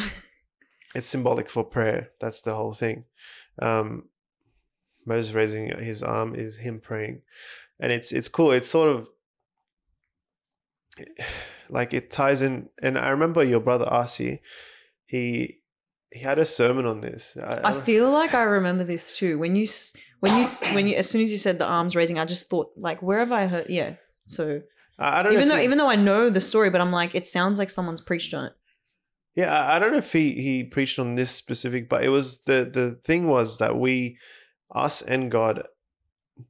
It's symbolic for prayer. That's the whole thing. Um, Moses raising his arm is him praying, and it's it's cool. It's sort of like it ties in. And I remember your brother Arsi, he he had a sermon on this. I, I feel like I remember this too. When you when you when you as soon as you said the arms raising, I just thought like where have I heard? Yeah. So I, I don't even though he- even though I know the story, but I'm like it sounds like someone's preached on it. Yeah, I I don't know if he he preached on this specific, but it was the the thing was that we, us and God,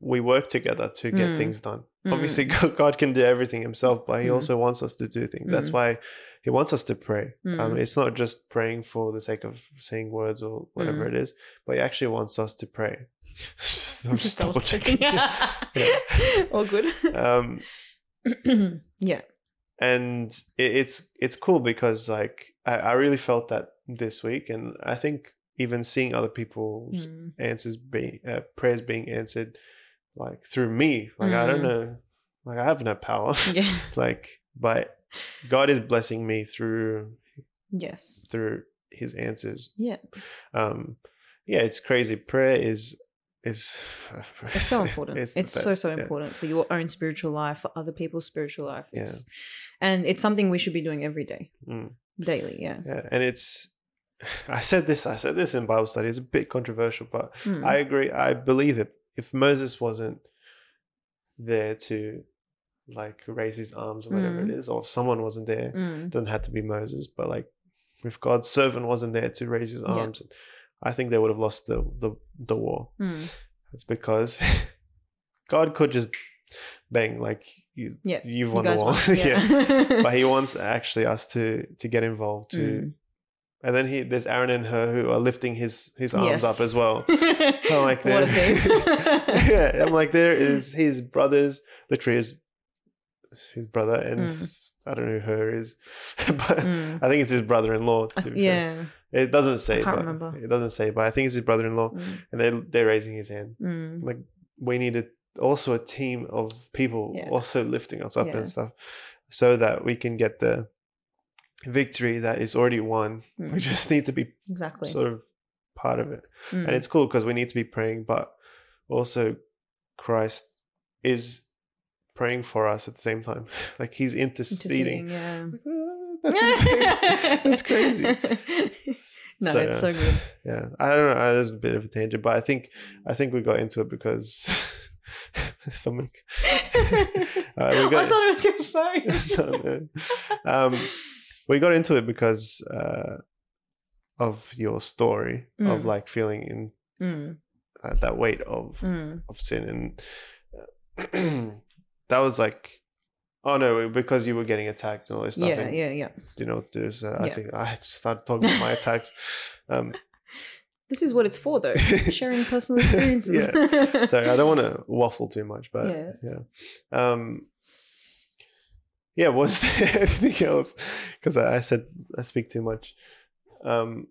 we work together to get Mm. things done. Mm. Obviously, God can do everything himself, but He Mm. also wants us to do things. That's Mm. why He wants us to pray. Um, Mm. it's not just praying for the sake of saying words or whatever Mm. it is, but He actually wants us to pray. I'm just double checking. All good. um, yeah. and it, it's it's cool because like I, I really felt that this week, and I think even seeing other people's Mm. answers being uh, prayers being answered like through me, like I don't Mm. know, like I have no power, Yeah. like but God is blessing me through Yes. through His answers. Yeah. Um, yeah, it's crazy. Prayer is is It's so important. It's It's, so so yeah. important for your own spiritual life, for other people's spiritual life. Yeah. And it's something we should be doing every day, Mm. daily. Yeah. Yeah, and it's. I said this. I said this in Bible study. It's a bit controversial, but Mm. I agree. I believe it. If Moses wasn't there to like raise his arms or whatever Mm. it is, or if someone wasn't there, Mm. it doesn't have to be Moses, but like if God's servant wasn't there to raise his Yeah. arms, I think they would have lost the the, the war. Mm. It's because God could just bang like you Yeah, you've You won the war. won. yeah. But he wants actually us to to get involved to Mm. and then he there's Aaron and Hur who are lifting his his arms up as well. I'm like what a there- team. yeah, I'm like there is his brothers, literally his his brother, and Mm. I don't know who Hur is, but Mm. I think it's his brother-in-law. I be fair. yeah. it doesn't say. can't but remember. It doesn't say, but I think it's his brother-in-law, Mm. and they they're raising his hand. Mm. Like we needed also a team of people Yeah. also lifting us up Yeah. and stuff, so that we can get the victory that is already won. We Mm. just need to be Exactly. sort of part of it and it's cool because we need to be praying but also christ is praying for us at the same time like he's interceding, Interceding, yeah. Like, "Ah, that's insane that's crazy no, So, it's so good. yeah i don't know there's a bit of a tangent but i think i think we got into it because my stomach Uh, we I got- thought it was your phone. No, no. um we got into it because uh of your story of Mm. like feeling in Mm, uh, that weight of mm. of sin and uh, that was like oh no because you were getting attacked and all this stuff Yeah, and yeah, yeah. you know what to do so i Yeah. think i started talking about my attacks um This is what it's for, though. Sharing personal experiences. yeah. so i don't want to waffle too much but Yeah. yeah, um yeah was there anything else because I, I said i speak too much um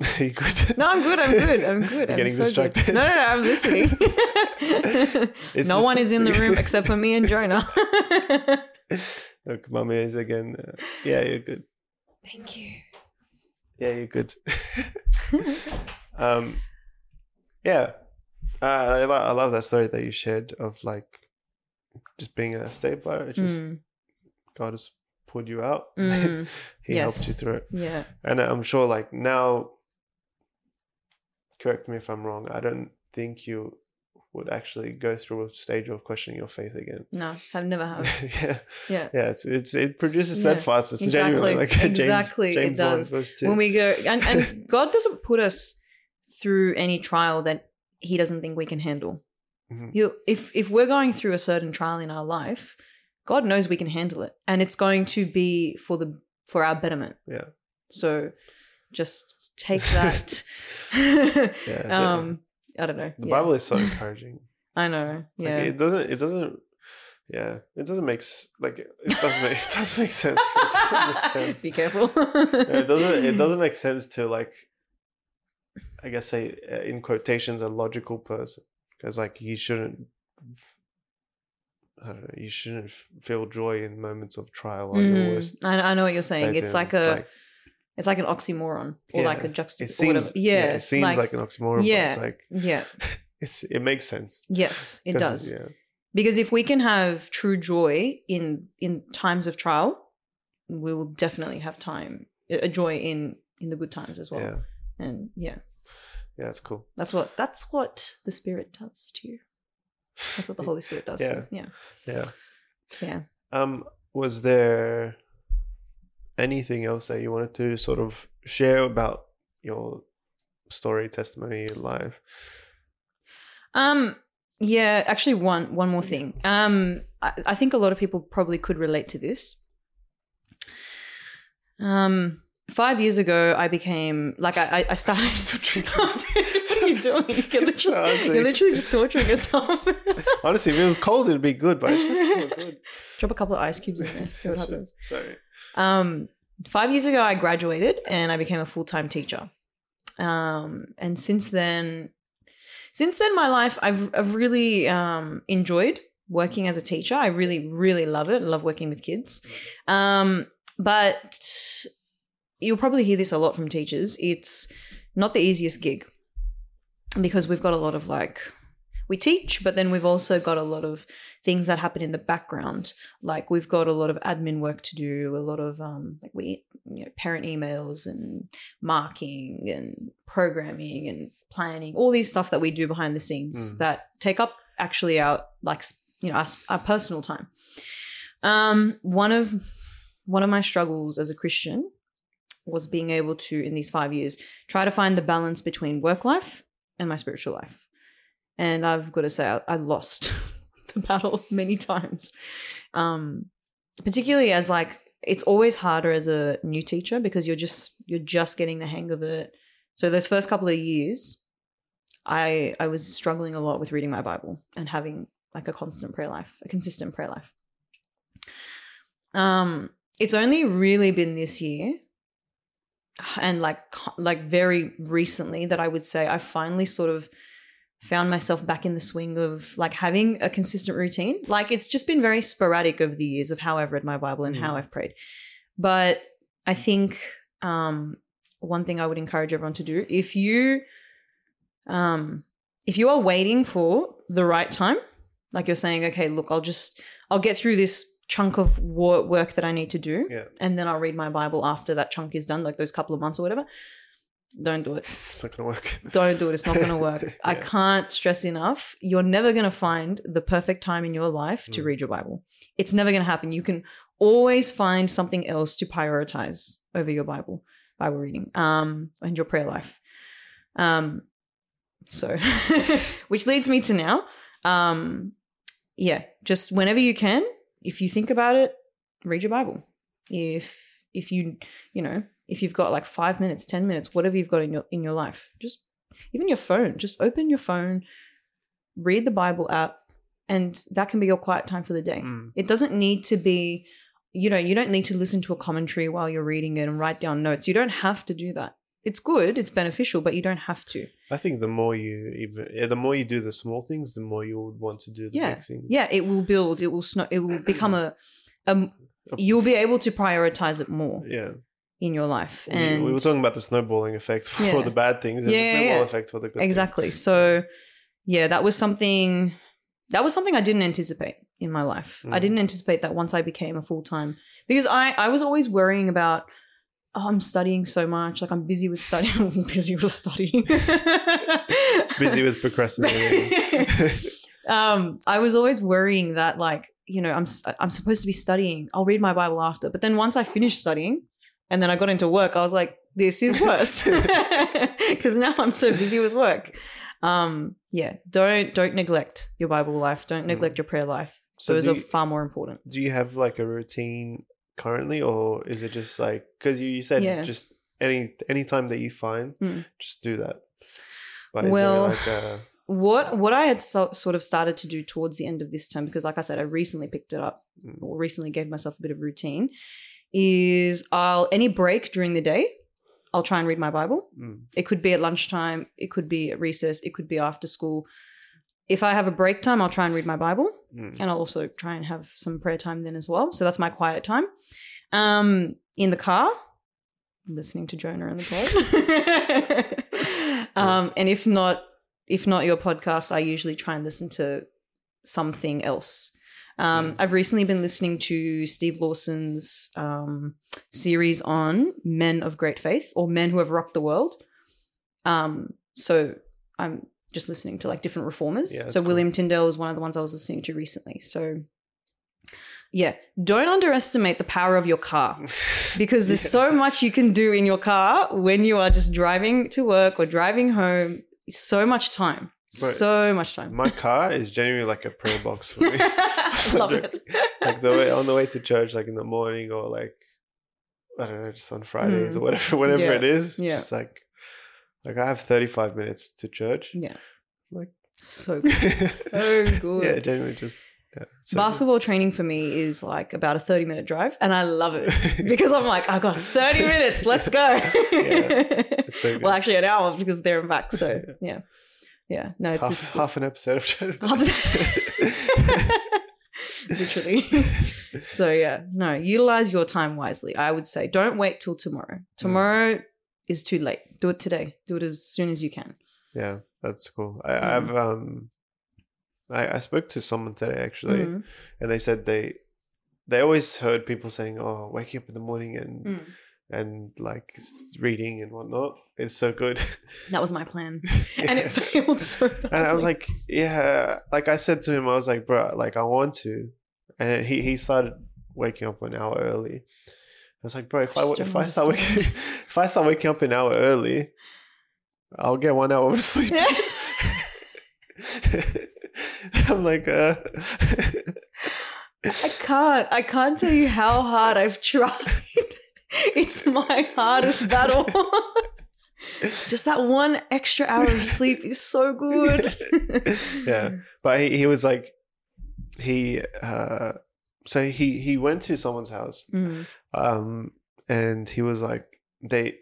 you good No, I'm good. I'm good. I'm good. You're I'm getting so good. distracted. No, no, no. I'm listening. No one is in the room except for me and Jonah. look mummy is again uh, yeah you're good Thank you. yeah you're good um yeah uh, I, lo- I love that story that you shared of like just being a state but it just Mm, god has pulled you out mm, he helped you through it yeah. and i'm sure like now correct me if i'm wrong i don't think you would actually go through a stage of questioning your faith again No, I've never have. yeah Yeah. yeah it's, it's it produces Yeah, steadfastness exactly, genuinely like James, exactly, it James does. 1, verse 2. When we go, and, and God doesn't put us through any trial that He doesn't think we can handle. Mhm. You, if if we're going through a certain trial in our life, God knows we can handle it, and it's going to be for the for our betterment. yeah So, just take that. yeah um, I don't know. the Yeah. bible is so encouraging I know. Like, Yeah. it doesn't. It doesn't. Yeah, it doesn't make like it does make it does make sense. It doesn't make sense. Be careful. Yeah, it doesn't. It doesn't make sense to like. I guess say uh, in quotations a logical person because like you shouldn't. I don't know. You shouldn't feel joy in moments of trial or your Mm, worst. I, I know what you're saying. It's like a it's like an oxymoron or like a juxtap. it seems. Yeah, it seems like, an oxymoron. yeah. but it's like yeah. it's. It makes sense. Yes, it does. Yeah. Because if we can have true joy in in times of trial, we will definitely have time a joy in in the good times as well. Yeah. And yeah, Yeah, that's cool. that's what that's what the Spirit does to you. That's what the Holy Spirit does. Yeah. For you. Yeah. Yeah. Yeah. Um, was there anything else that you wanted to sort of share about your story, testimony, life? Um. Yeah. Actually, one one more thing. Um. I, I think a lot of people probably could relate to this. Um. Five years ago, I became like I I- started. what are you doing? You're literally, you're literally just torturing yourself. Honestly, if it was cold, it'd be good, but it's just not good. Drop a couple of ice cubes in there. See what happens. Sorry. Um, five years ago, I graduated and I became a full time teacher. Um, and since then, since then, my life I've I've really um, enjoyed working as a teacher. I really really love it. I love working with kids. Um, but you'll probably hear this a lot from teachers. It's not the easiest gig because we've got a lot of like we teach, but then we've also got a lot of things that happen in the background. Like we've got a lot of admin work to do, a lot of um, like we you know parent emails and marking and programming and planning, all these stuff that we do behind the scenes Mm. that take up actually our like you know our, our personal time. Um, one of one of my struggles as a Christian was being able to in these five years try to find the balance between work life and my spiritual life. And I've got to say, I, I lost the battle many times. Um, particularly as like it's always harder as a new teacher because you're just you're just getting the hang of it. So those first couple of years, I I was struggling a lot with reading my Bible and having like a constant prayer life, a consistent prayer life. Um, it's only really been this year and like like very recently that I would say I finally sort of found myself back in the swing of like having a consistent routine. Like it's just been very sporadic over the years of how I've read my Bible and how Mm. I've prayed. But I think um one thing I would encourage everyone to do if you um if you are waiting for the right time, like you're saying, okay, look, I'll just I'll get through this chunk of work that I need to do, Yeah. and then I'll read my Bible after that chunk is done, like those couple of months or whatever. Don't do it. It's not gonna work. Don't do it. It's not going to work. I can't stress enough. You're never going to find the perfect time in your life to Mm. read your Bible. It's never going to happen. You can always find something else to prioritize over your Bible, Bible reading, um, and your prayer life. Um, so, which leads me to now. Um, yeah, just whenever you can, if you think about it, read your Bible. If if you you know if you've got like five minutes, ten minutes, whatever you've got in your in your life, just even your phone, just open your phone, read the Bible app, and that can be your quiet time for the day. Mm. It doesn't need to be, you know, you don't need to listen to a commentary while you're reading it and write down notes. You don't have to do that. It's good, it's beneficial, but you don't have to. I think the more you even, the more you do the small things, the more you would want to do the Yeah. big things. Yeah, it will build. It will snow. It will become a. Um, you'll be able to prioritize it more Yeah. In your life, We- and we were talking about the snowballing effect for Yeah. the bad things. There's Yeah, yeah, snowball yeah. effect for the good things. exactly. So, yeah, that was something. That was something I didn't anticipate in my life. I Mm. didn't anticipate that once I became a full time because I I was always worrying about. Oh, I'm studying so much. Like I'm busy with studying. I'm busy with studying. Busy with procrastinating. um, I was always worrying that, like, you know, I'm I'm supposed to be studying. I'll read my Bible after. But then once I finished studying, and then I got into work, I was like, this is worse because now I'm so busy with work. Um, yeah, don't don't neglect your Bible life. Don't neglect your prayer life. Mm. So Those are you- far more important. do you have like a routine currently, or is it just like because you, you said Yeah. just any any time that you find, Mm. just do that. But is Well- like a, What what I had so, sort of started to do towards the end of this term, because like I said, I recently picked it up Mm. or recently gave myself a bit of routine, is I'll any break during the day, I'll try and read my Bible. mm, It could be at lunchtime, it could be at recess, it could be after school. If I have a break time, I'll try and read my Bible, mm, and I'll also try and have some prayer time then as well. So that's my quiet time. Um, in the car, listening to Jonah and the pod. um, and if not, if not your podcast, I usually try and listen to something else. Um. I've recently been listening to Steve Lawson's um, series on men of great faith or men who have rocked the world. Um, so I'm just listening to like different reformers. Yeah, so cool. William Tyndale was one of the ones I was listening to recently. So yeah, don't underestimate the power of your car because there's Yeah. so much you can do in your car when you are just driving to work or driving home. So much time. Right. So much time. My car is genuinely like a prayer box for me. I love it. like the way on the way to church, like in the morning or like I don't know, just on Fridays or mm. whatever, whatever Yeah. it is. Yeah. Just like like I have thirty five minutes to church. Yeah. Like So good. So good. yeah, genuinely just yeah. so good. Basketball training for me is like about a 30 minute drive, and I love it because I'm like, I've got 30 minutes, let's go. It's so well, actually, an hour because they're in back. So, yeah. Yeah. No, it's, half, it's half an episode of literally. so, yeah, no, utilize your time wisely. I would say don't wait till tomorrow. Mm. Tomorrow is too late. Do it today, do it as soon as you can. yeah, that's cool. I, Mm. I've um I, I spoke to someone today actually Mm. and they said they they always heard people saying, "Oh, waking up in the morning and Mm. And like reading and whatnot It's so good." That was my plan. And it failed so badly. and I'm like, yeah, like I said to him, I was like, bro, like I want to, and he he started waking up an hour early. I was like, bro, if I Just if I start waking if I start waking up an hour early, I'll get one hour of sleep. I'm like, uh, I can't. I can't tell you how hard I've tried. It's my hardest battle. Just that one extra hour of sleep is so good. yeah, but he, he was like, he uh, so he he went to someone's house Mm. um and he was like they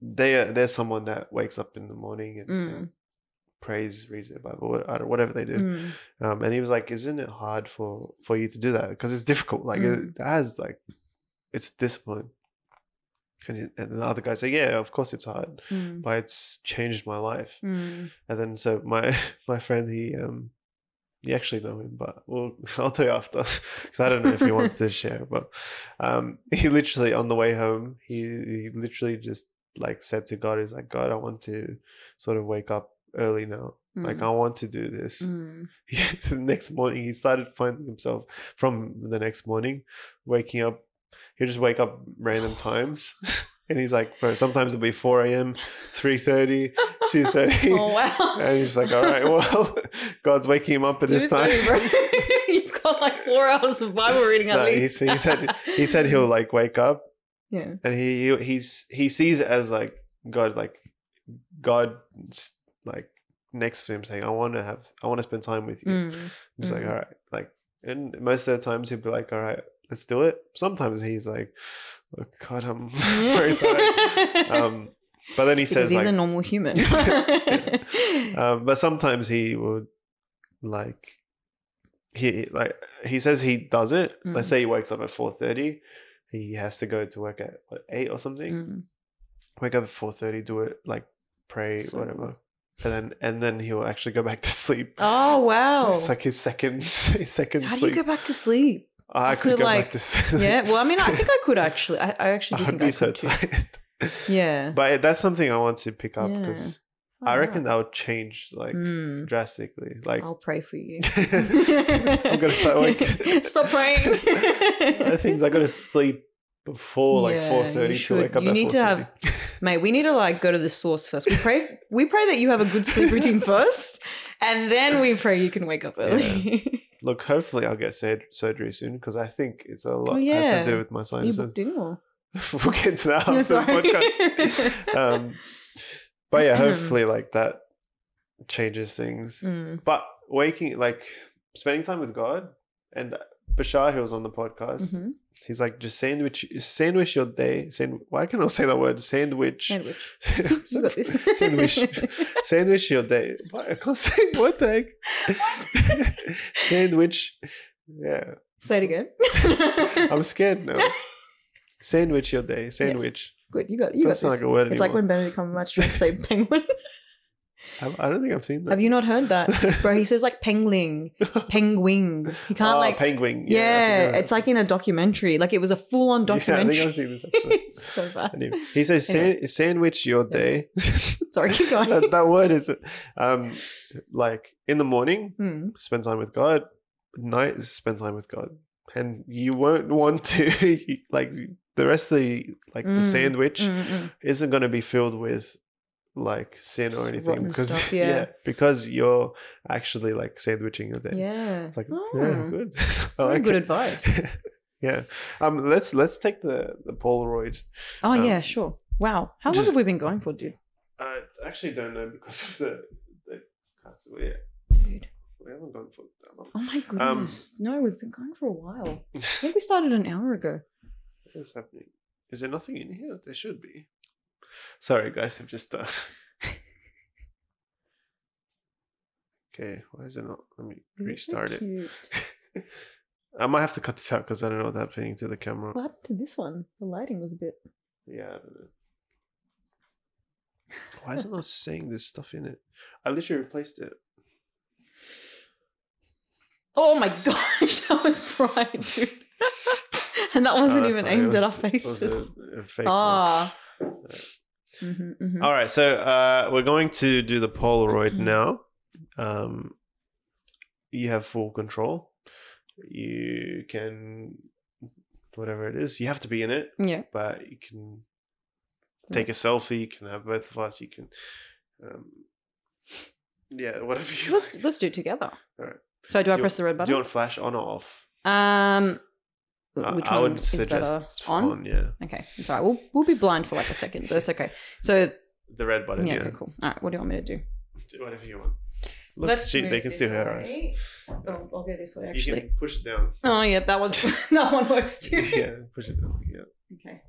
they are they're someone that wakes up in the morning and, Mm. and prays reads their bible what- I don't- whatever they do Mm. um and he was like isn't it hard for for you to do that because it's difficult like Mm. it has like it's discipline and, he- and the other guy said yeah of course it's hard Mm. but it's changed my life Mm. and then so my my friend he um you actually know him, but well, I'll tell you after because I don't know if he wants to share. But um, he literally on the way home, he he literally just like said to God, "He's like God, I want to sort of wake up early now. Like Mm. I want to do this." Mm. the next morning, he started finding himself from the next morning waking up. He'd just wake up random times. And he's like, bro, sometimes it'll be 4 a.m., 3.30, 2.30. Oh wow. And he's like, all right, well, God's waking him up at this time. 2:30, bro. You've got like four hours of Bible reading at No, he, least. he said he said he'll like wake up yeah. and he, he he's he sees it as like God like God like next to him saying, I want to have I want to spend time with you. Mm. He's like, mm. all right, like and most of the times he'll be like, all right, let's do it. Sometimes he's like, oh, God, I'm very tired. Um, but then he because says he's like, a normal human. um, but sometimes he would like he like he says he does it. Let's Mm. say he wakes up at four thirty. He has to go to work at what, eight or something. Mm. Wake up at four thirty, do it like pray, So whatever, and then and then he'll actually go back to sleep. Oh wow! It's like his second his second How do you go back to sleep? I after, could go like- back to sleep. Yeah, well, I mean, I think I could actually. I, I actually do I'd think be I so could too. tired. Yeah, But that's something I want to pick up Yeah. because Oh, I reckon wow. that would change like Mm. drastically. Like I'll pray for you. I'm gonna start like Stop praying. I think I gotta sleep before like Yeah, four thirty to wake up. You need to have, Mate, we need to like go to the source first. We pray. We pray that you have a good sleep routine first, and then we pray you can wake up early. Look, hopefully I'll get sur- surgery soon because I think it's a lot Oh, has to do with my you sinuses. in or? we'll get to that Yeah, after the podcast. Um, but yeah, hopefully like that changes things. Mm. But waking, like spending time with God, and Bashar, who was on the podcast, Mhm. he's like, just sandwich, sandwich your day. Sand, why can I say that word? Sandwich. Sandwich. You got this. sandwich. Sandwich your day. What? I can't say what the heck. Sandwich. Yeah, Say it again. I'm scared now. Sandwich your day. Sandwich. Good. You got. You got Doesn't this. like a word It's like when Benedict Cumberbatch tries to say penguin. I, don't think I've seen that. Have you not heard that, bro? He says like pengling, penguin. He can't oh, like. penguin. yeah, I- it's like in a documentary. Like it was a full-on Yeah, I documentary. think I've seen this actually. it's so bad. Anyway, he says, San- "Sandwich your day." Sorry, keep going. that, that word is um, like in the morning, Hmm. spend time with God. Night, spend time with God, and you won't want to like the rest of the like the Mm, sandwich Mm, mm. isn't going to be filled with like sin or anything Rotten because stuff, yeah. yeah. because you're actually like sandwiching your day. Yeah. It's like Oh, yeah, good. Like good it. advice. yeah. Um. Let's let's take the the Polaroid. Oh Um, yeah, sure. Wow. How long have we been going for, dude? I actually don't know because of the the cuts. Yeah, Dude. we haven't gone for that long. Oh my Um, goodness. no, we've been going for a while. I think we started an hour ago. What is happening? Is there nothing in here? There should be. Sorry, guys. I'm just. Uh... okay, why is it not? Let me restart it. I might have to cut this out because I don't know what what's happening to the camera. What happened to this one? The lighting was a bit. Yeah, I don't know. Why is it not saying there's stuff in it? I literally replaced it. Oh my gosh, that was bright, dude. and that wasn't Oh, even sorry, it aimed at our was- it was faces. a- a fake one. Ah. Yeah. Mhm, mhm. All right, so uh, we're going to do the Polaroid Mhm. now. Um, you have full control. You can, whatever it is, you have to be in it, Yeah. but you can take a selfie. You can have both of us. You can, um, yeah, whatever let's like. let's do it together. All right. So do I Do you- press the red button? Do you want flash on or off? Um, I- which I one would is better? suggest On. on. Yeah, Okay, it's all right. We'll we'll be blind for like a second, but it's okay. So the red button. yeah, Yeah, okay, cool. All right, what do you want me to do? Do whatever you want. Look, see, they can still this hear us. Oh, I'll go this way Actually, You can push it down. Oh yeah, that one that one works too. yeah, push it down. Yeah. Okay.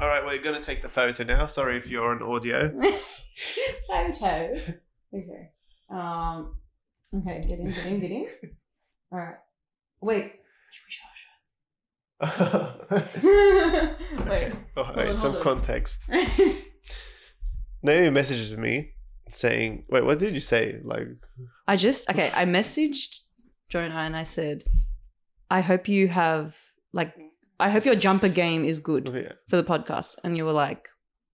All right, we're going to take the photo now. Sorry if you're on audio. Photo. Okay. Um. Okay. Get in. Get in. Get in. All right. Wait. Should we show? Wait. Oh, wait, on, some on. context. Naomi messages me saying, "Wait, what did you say?" Like, I just okay. I messaged Jonah and I said, "I hope you have like, I hope your jumper game is good oh, yeah. for the podcast." And you were like,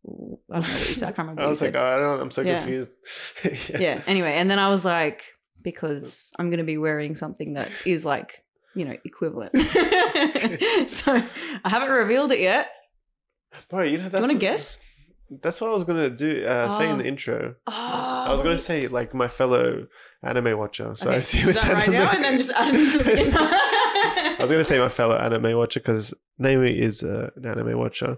I don't know what you said. I can't remember. I was like, oh, I don't. I'm so Yeah. confused. yeah. Anyway, and then I was like, because I'm going to be wearing something that is like, you know, equivalent. so I haven't revealed it yet. bro. You know, Do that's you want to guess? That's what I was gonna do. Uh, Say in Oh. the intro. Oh, I was gonna say like my fellow anime watcher. So I okay, assume do it's that right now, and then just add it into the. I was gonna say my fellow anime watcher because Naomi is uh, an anime watcher.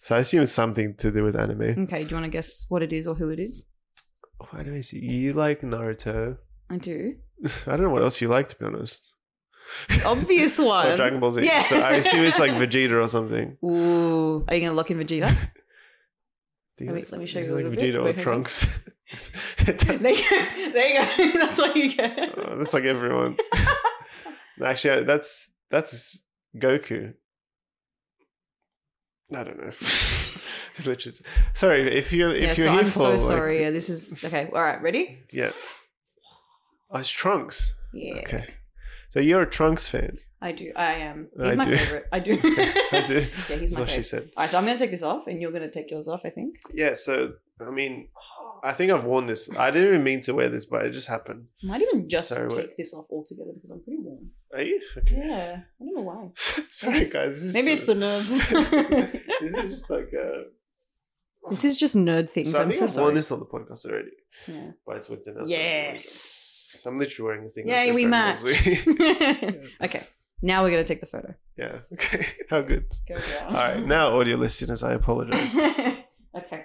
so I assume it's something to do with anime. okay, do you want to guess what it is or who it is? Oh, anime. see, You like Naruto? I do. I don't know what else you like to be honest. Obvious Or one. Dragon Ball Z. Yeah. So I assume it's like Vegeta or something. Ooh, are you gonna look in Vegeta? Let me- let me show do you a like little bit. Vegeta or Wait. Trunks. There you go. There you go. That's what you get. Oh, that's like everyone. Actually, that's that's Goku. I don't know. It's literally- Sorry, if you're if yeah, you're so here I'm for so like- sorry. Yeah, this is okay. All right, ready? yeah. Oh, it's Trunks. Yeah, Okay, so you're a Trunks fan. I do. I am. I He's my do. favorite. I do. I do. Yeah, he's That's my what she favorite. said. All right, so I'm gonna take this off, and you're gonna take yours off. I think. Yeah. So I mean, I think I've worn this. I didn't even mean to wear this, but it just happened. I might even just Sorry, take wait. this off altogether because I'm pretty warm. Are you? Okay. Yeah, I don't know why. Sorry, Yes. guys. Maybe it's the nerves. this is just like. Uh, this is just nerd things. so I I'm think so I've sorry. worn this on the podcast already, Yeah. but it's with dinner. so- Yes. I'm literally wearing the thing. Yay, we match. Okay, now we're gonna take the photo. yeah. Okay. How good. Go All right. Now, audio listeners, I apologize. okay.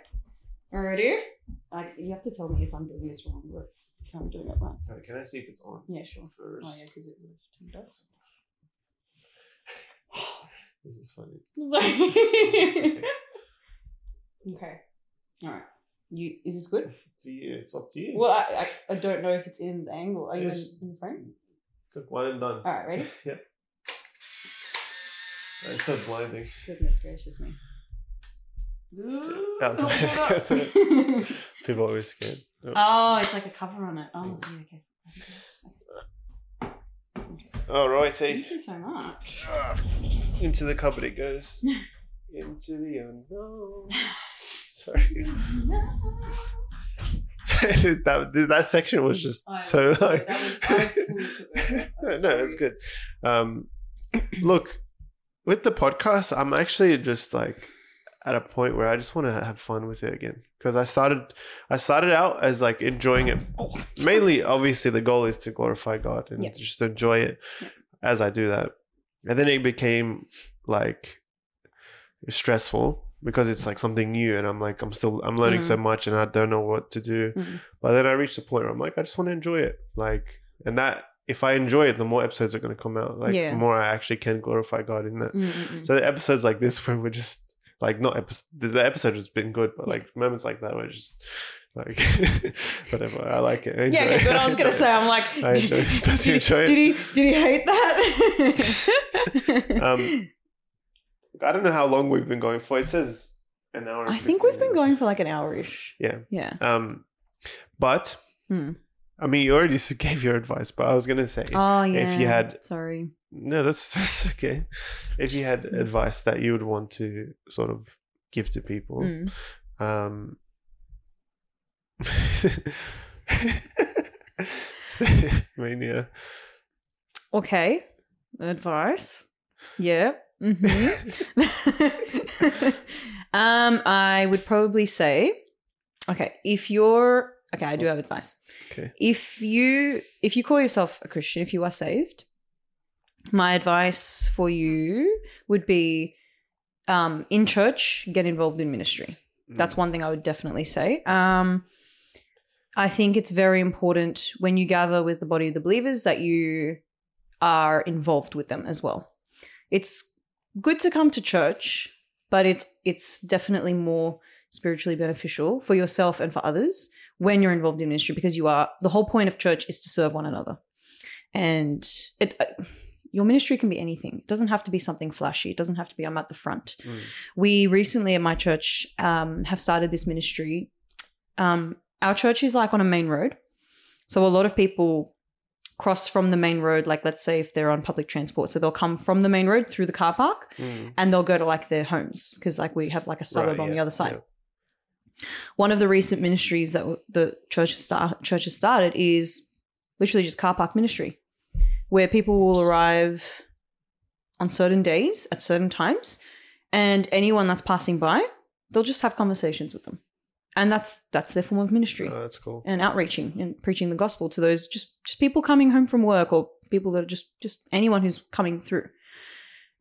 Ready? I, you have to tell me if I'm doing this wrong or if I'm doing it right. Okay, can I see if it's on Yeah, sure. first? Oh yeah, because it would have turned off. This is funny. I'm sorry. It's okay. okay. All right. You is this good? See, it's up to you. Well, I, I, I don't know if it's in the angle. Are you Yes. in, in the frame? Look, one and done. All right, ready? Yep. It's so blinding. Goodness gracious me. oh, People are always scared. Oh, it's like a cover on it. Oh, yeah, okay. All righty. Thank you so much. Ah, Into the cupboard it goes. Into the unknown. Sorry. that that section was just I so was- like. that was- I fully took over. I'm no, no, sorry. it's good. Um, look, with the podcast, I'm actually just like at a point where I just want to have fun with it again because I started, I started out as like enjoying it. Oh, Mainly, obviously, the goal is to glorify God and Yeah. just enjoy it Yeah. as I do that, and then it became like stressful because it's like something new and I'm like I'm still I'm learning so much and I don't know what to do. Mhm. But then I reached a point where I'm like I just want to enjoy it. Like and that if I enjoy it, the more episodes are going to come out. Like Yeah. the more I actually can glorify God in that. So the episodes like this where we're just like not episode the, episode has been good, but Yeah. like moments like that were just like whatever. I like it. I Yeah, enjoy okay, it. good. I was gonna say, I'm like, I enjoy it. Does he did, enjoy it? did he did he hate that? Um, I don't know how long we've been going for. It says an hour. I think we've been going for like an hour ish. Yeah. Yeah. Um, but Hmm. I mean, you already gave your advice, but I was gonna say, Oh yeah. if you had- sorry. no, that's that's okay. If you had advice that you would want to sort of give to people, Mm. um, mania. Okay. Advice. Yeah. Hmm um, I would probably say, okay, if you're okay, I do have advice. Okay. If you if you call yourself a Christian, if you are saved, my advice for you would be um, in church, get involved in ministry. That's one thing I would definitely say. Um, I think it's very important when you gather with the body of the believers that you are involved with them as well. It's good to come to church, but it's it's definitely more spiritually beneficial for yourself and for others when you're involved in ministry because you are the whole point of church is to serve one another. And it uh, your ministry can be anything. It doesn't have to be something flashy. It doesn't have to be I'm at the front Mm. we recently at my church um, have started this ministry. Um, our church is like on a main road. So a lot of people cross from the main road, like let's say if they're on public transport. So they'll come from the main road through the car park Mm. and they'll go to like their homes because like we have like a suburb Right, on the other side. yeah. One of the recent ministries that the church start, church has started is literally just car park ministry, where people will arrive on certain days at certain times, and anyone that's passing by, they'll just have conversations with them, and that's that's their form of ministry Oh, that's cool. and outreaching and preaching the gospel to those just just people coming home from work or people that are just just anyone who's coming through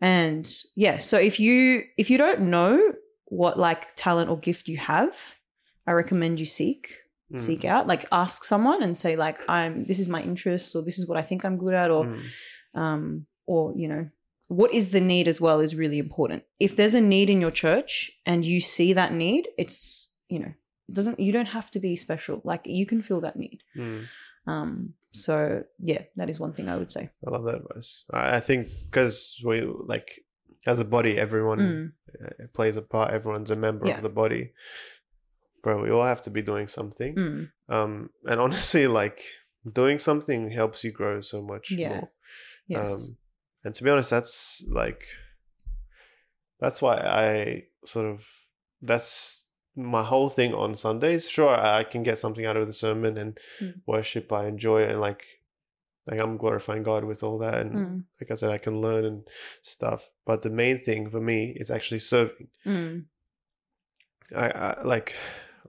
and yeah so if you if you don't know what like talent or gift you have i recommend you seek Mm. seek out like ask someone and say like i'm this is my interest or this is what i think i'm good at or Mm. um, or you know what is the need as well is really important if there's a need in your church and you see that need it's you know doesn't you don't have to be special like you can feel that need Mm. um so yeah that is one thing i would say I love that advice. I, think because we like as a body, everyone Mm. uh, plays a part. Everyone's a member Yeah. of the body. Bro, we all have to be doing something. Mm. Um, and honestly, like doing something helps you grow so much Yeah. more. yes Um, and to be honest, that's like that's why I sort of that's my whole thing on Sundays. Sure, I can get something out of the sermon and Mm. worship. I enjoy it, and like like I'm glorifying God with all that, and Mm. like I said, I can learn and stuff. But the main thing for me is actually serving. Mm. I, I like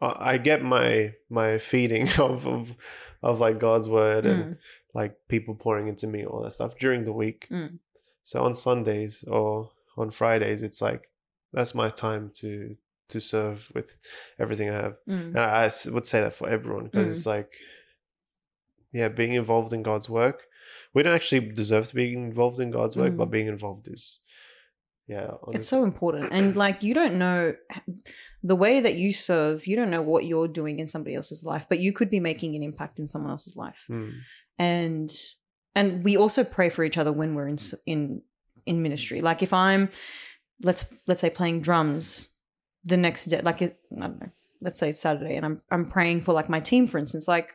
I get my my feeding of of, of like God's word and Mm. like people pouring into me all that stuff during the week. Mm. So on Sundays or on Fridays, it's like that's my time to to serve with everything I have. Mm. And I would say that for everyone because Mm. it's like, yeah, being involved in God's work. We don't actually deserve to be involved in God's work, Mm. but being involved is, yeah, it's so important and like you don't know the way that you serve you don't know what you're doing in somebody else's life but you could be making an impact in someone else's life Mm, and and we also pray for each other when we're in in in ministry like if i'm let's let's say playing drums the next day, like it, I don't know, let's say it's Saturday, and I'm I'm praying for like my team, for instance, like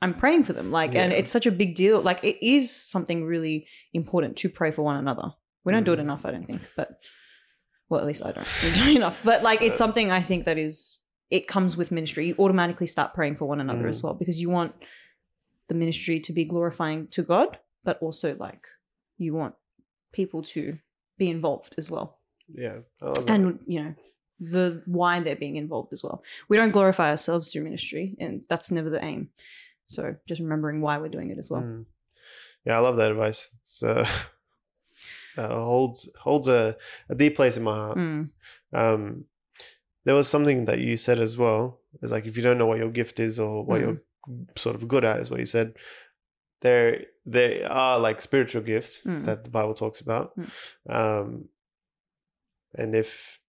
I'm praying for them, like, and it's such a big deal. Like it is something really important to pray for one another. We don't do it Mhm. enough, I don't think, but well, at least I don't do it enough. But like, it's something I think that is it comes with ministry. You automatically start praying for one another Mm. as well because you want the ministry to be glorifying to God, but also like you want people to be involved as well. Yeah. I love that. And you know, the why they're being involved as well. We don't glorify ourselves through ministry, and that's never the aim. So just remembering why we're doing it as well. Mm. Yeah, I love that advice. It's uh, uh holds holds a, a deep place in my heart. Mm. Um, there was something that you said as well. It's like if you don't know what your gift is or what you're sort of good at, is what you said. There, there are like spiritual gifts Mm. that the Bible talks about. Mm. Um, and if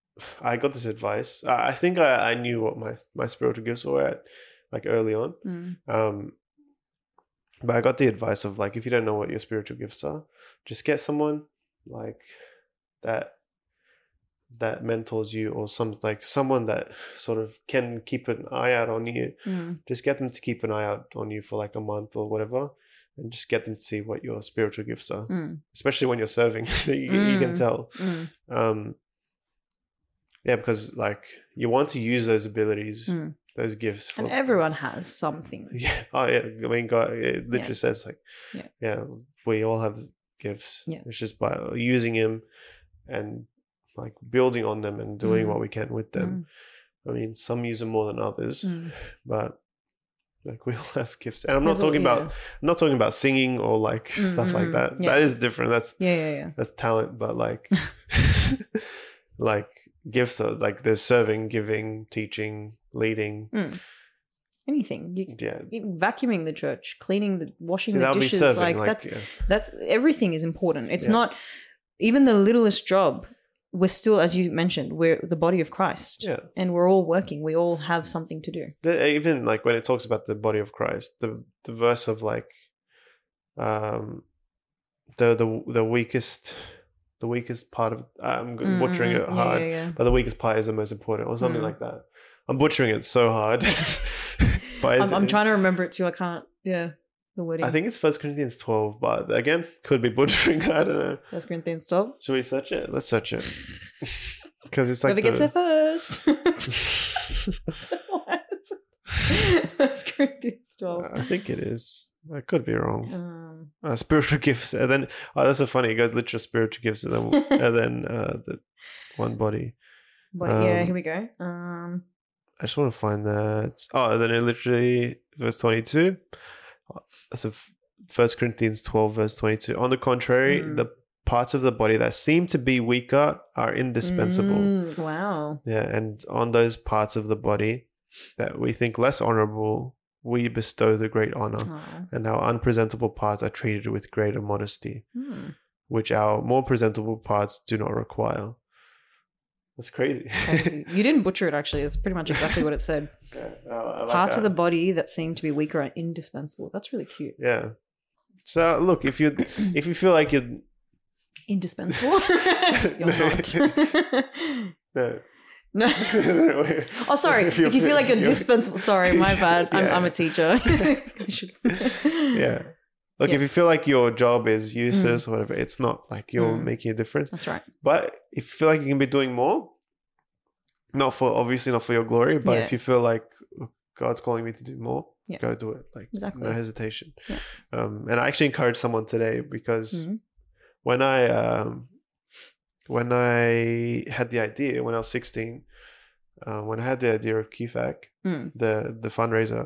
I got this advice, I, think I, I knew what my my spiritual gifts were at, like early on. Mm. Um, but I got the advice of like, if you don't know what your spiritual gifts are, just get someone like that that mentors you or some like someone that sort of can keep an eye out on you. Mm. Just get them to keep an eye out on you for like a month or whatever, and just get them to see what your spiritual gifts are. Mm. Especially when you're serving, you, you can Mm. tell. Mm. Um, yeah, because like you want to use those abilities, Mm. those gifts for And everyone has something. yeah. Oh, yeah. I mean, God, it literally Yeah. says like, Yeah. yeah, we all have gifts. Yeah. It's just by using them and like building on them and doing Mm. what we can with them. I mean, some use them more than others, Mm. but like we all have gifts. And I'm not There's all- talking about. I'm not talking about singing or like Mm, stuff like mm, that. yeah. That is different. That's, Yeah, yeah, yeah. that's talent, but like, like gifts are like there's serving, giving, teaching, leading. Anything. You, Yeah. even vacuuming the church, cleaning the washing See, the that would be dishes, serving. like, Like, that's yeah. that's everything is important. It's Yeah. not even the littlest job. We're still, as you mentioned, we're the body of Christ, yeah. and we're all working. We all have something to do. the, even like when it talks about the body of Christ, the the verse of like, um, the the the weakest, the weakest part of I'm Mm, butchering mm, it hard, yeah, yeah. but the weakest part is the most important, or something Mm. like that. I'm butchering it so hard, but I'm, I'm trying to remember it too. I can't. Yeah, the wording. I think it's First Corinthians 12, but again, could be butchering. I don't know. First Corinthians twelve. Should we search it? Let's search it because it's like Whoever gets there first. First Corinthians twelve. I think it is. I could be wrong. Um, uh, spiritual gifts and then oh that's so funny it goes literal spiritual gifts and then and then uh the one body but yeah, Um, here we go. Um, i just want to find that oh and then it literally verse 22 Uh, so first corinthians 12 verse 22 on the contrary Mm. the parts of the body that seem to be weaker are indispensable mm, wow. yeah and on those parts of the body that we think less honorable we bestow the great honor Aw. and our unpresentable parts are treated with greater modesty Hmm. which our more presentable parts do not require. That's crazy. Crazy. you didn't butcher it actually. That's pretty much exactly what it said. Yeah, I- I like Parts of the body that seem to be weaker are indispensable. That's really cute. yeah. So look, if you if you feel like you're Indispensable? You're not. no, no. Oh, sorry. If you feel like you're dispensable, sorry, my bad. I'm, Yeah. I'm a teacher. Yeah. Look, if you feel like your job is useless or whatever, it's not like you're Mm. making a difference. That's right. But if you feel like you can be doing more, not for obviously not for your glory, but Yeah. if you feel like God's calling me to do more, Yeah. go do it. Like Exactly. no hesitation. Yeah. Um, and I actually encouraged someone today because Mhm. when I um, when I had the idea when I was sixteen, uh, when I had the idea of KeyFac, Mm. the the fundraiser,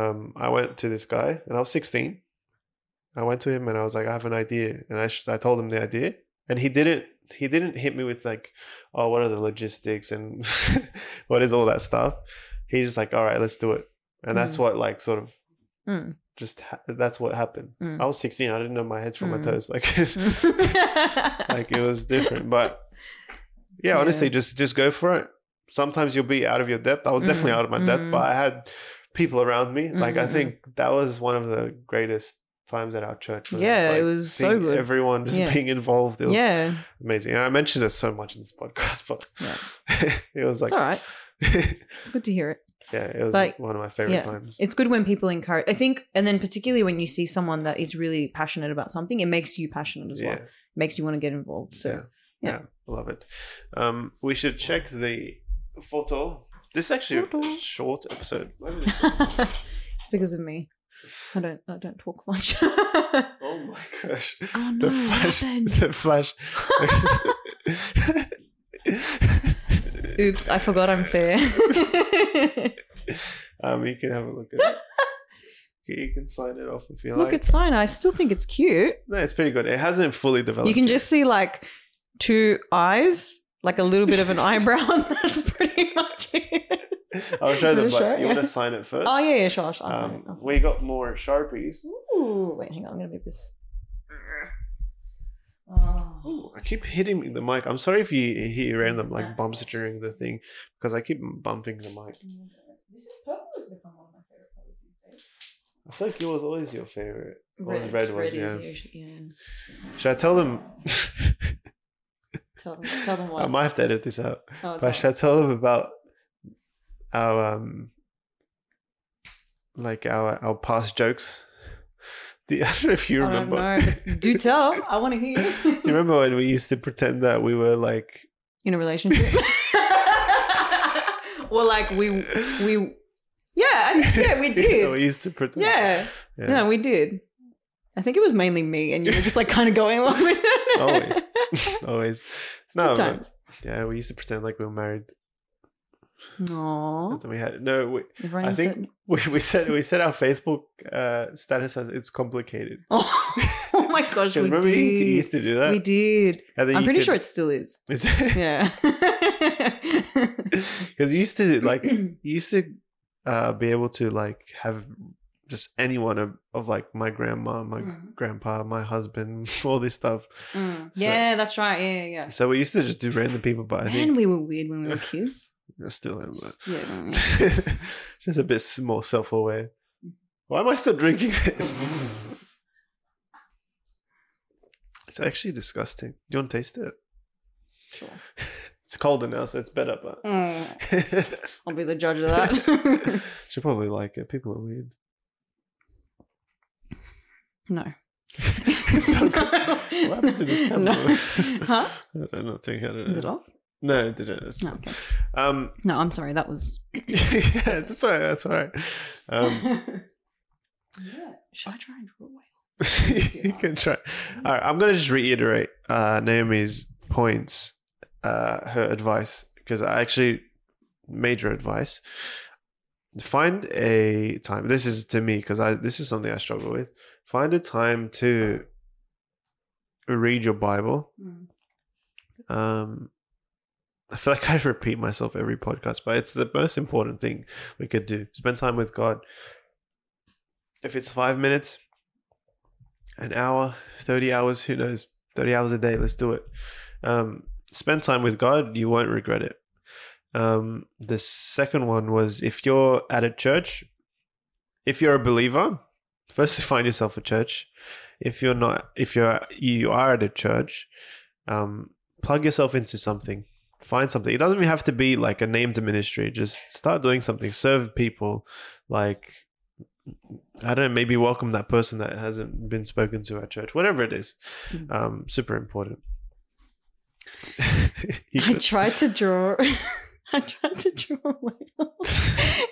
um, I went to this guy and I was sixteen. I went to him and I was like, I have an idea, and I sh- I told him the idea, and he didn't he didn't hit me with like, oh, what are the logistics and what is all that stuff. He's just like, all right, let's do it, and that's Mm. what like sort of Mm. Just ha- that's what happened. Mm. I was sixteen. I didn't know my heads from my Mm. toes. Like like it was different, but yeah, Yeah. honestly, just just go for it. Sometimes you'll be out of your depth. I was definitely Mm, out of my depth, mm. but I had people around me. Like I Mm, mm, think that was one of the greatest times at our church. Yeah, it's it was so good. Everyone just Yeah. being involved. It was yeah, amazing. And I mentioned this so much in this podcast, but yeah. it was like it's all right. It's good to hear it. Yeah, it was Like, one of my favorite yeah. times. It's good when people encourage. I think, and then particularly when you see someone that is really passionate about something, it makes you passionate as well. It makes you want to get involved. So yeah, yeah, love it. Um, we should check the photo. This is actually a short episode. it's because of me. I don't. I don't talk much. Oh my gosh. Oh no! The flash. The flash. Oops! I forgot I'm fair. um, you can have a look at it. You can sign it off if you like. Look, it's fine. I still think it's cute. no, it's pretty good. It hasn't fully developed. You can yet. just see like two eyes, like a little bit of an eyebrow. and That's pretty much it. I'll show them, but show you want to sign it first? Oh yeah, yeah, sure. I'll. Um, I'll sign we got more sharpies. Ooh, wait, hang on. I'm gonna move this. Oh. Ooh, I keep hitting the mic. I'm sorry if you hear random like bumps during the thing because I keep bumping the mic. This is purple has become one of my favorite colors these days. I feel like yours always your favorite. Or Red, red was, yeah. is usually, yeah. Should I tell them? Tell them, tell them what. I might have to edit this out. oh, But should I tell them about our um like our our past jokes? Do I don't know if you them. I don't remember. know. Do tell. I want to hear. Do you remember when we used to pretend that we were like In a relationship. well, like we we yeah and- yeah we did. we used to pretend yeah yeah. we did. I think it was mainly me, and you were just like kind of going along with it. Always. always no but- Sometimes. yeah we used to pretend like we were married Then we had no we, Everyone I think we, we said we said our Facebook uh, status as it's complicated. Oh, my gosh, we remember you did. used to do that. we did. I'm pretty could- sure it still is. Is it? Yeah. because you used to like you used to uh, be able to like have just anyone of, of like my grandma, my Mm. grandpa, my husband, all this stuff. Mm. So- yeah, that's right. Yeah, yeah, yeah. So we used to just do random people, but I Man, think we were weird when we were kids. I still am. But Yeah, just a bit more self-aware. Why am I still drinking this? it's actually disgusting. Do you want to taste it? Sure. It's colder now, so it's better, but Mm, I'll be the judge of that. should probably like it. People are weird. no. Good. what happened to this camera? No. Huh? I don't know. Think I don't know. Is it off? No, it didn't. It's No, okay. Um, No, I'm sorry. That was. yeah, that's all right. That's all right. Um, yeah. Should I try and draw away? you can try. All right, I'm gonna just reiterate uh, Naomi's points, uh, her advice because I actually major advice. Find a time. This is to me because I this is something I struggle with. Find a time to read your Bible. Mm. Um, I feel like I repeat myself every podcast, but it's the most important thing we could do. Spend time with God. If it's five minutes, an hour, 30 hours, who knows? 30 hours a day, let's do it. Um, spend time with God, you won't regret it. Um, the second one was if you're at a church, if you're a believer, first find yourself a church. If you're not, if you're you are at a church, um, plug yourself into something. Find something. It doesn't even have to be like a named ministry. Just start doing something. Serve people. Like I don't know, maybe welcome that person that hasn't been spoken to at church. Whatever it is. Mm. Um, super important. I tried to draw. I tried to draw a whale.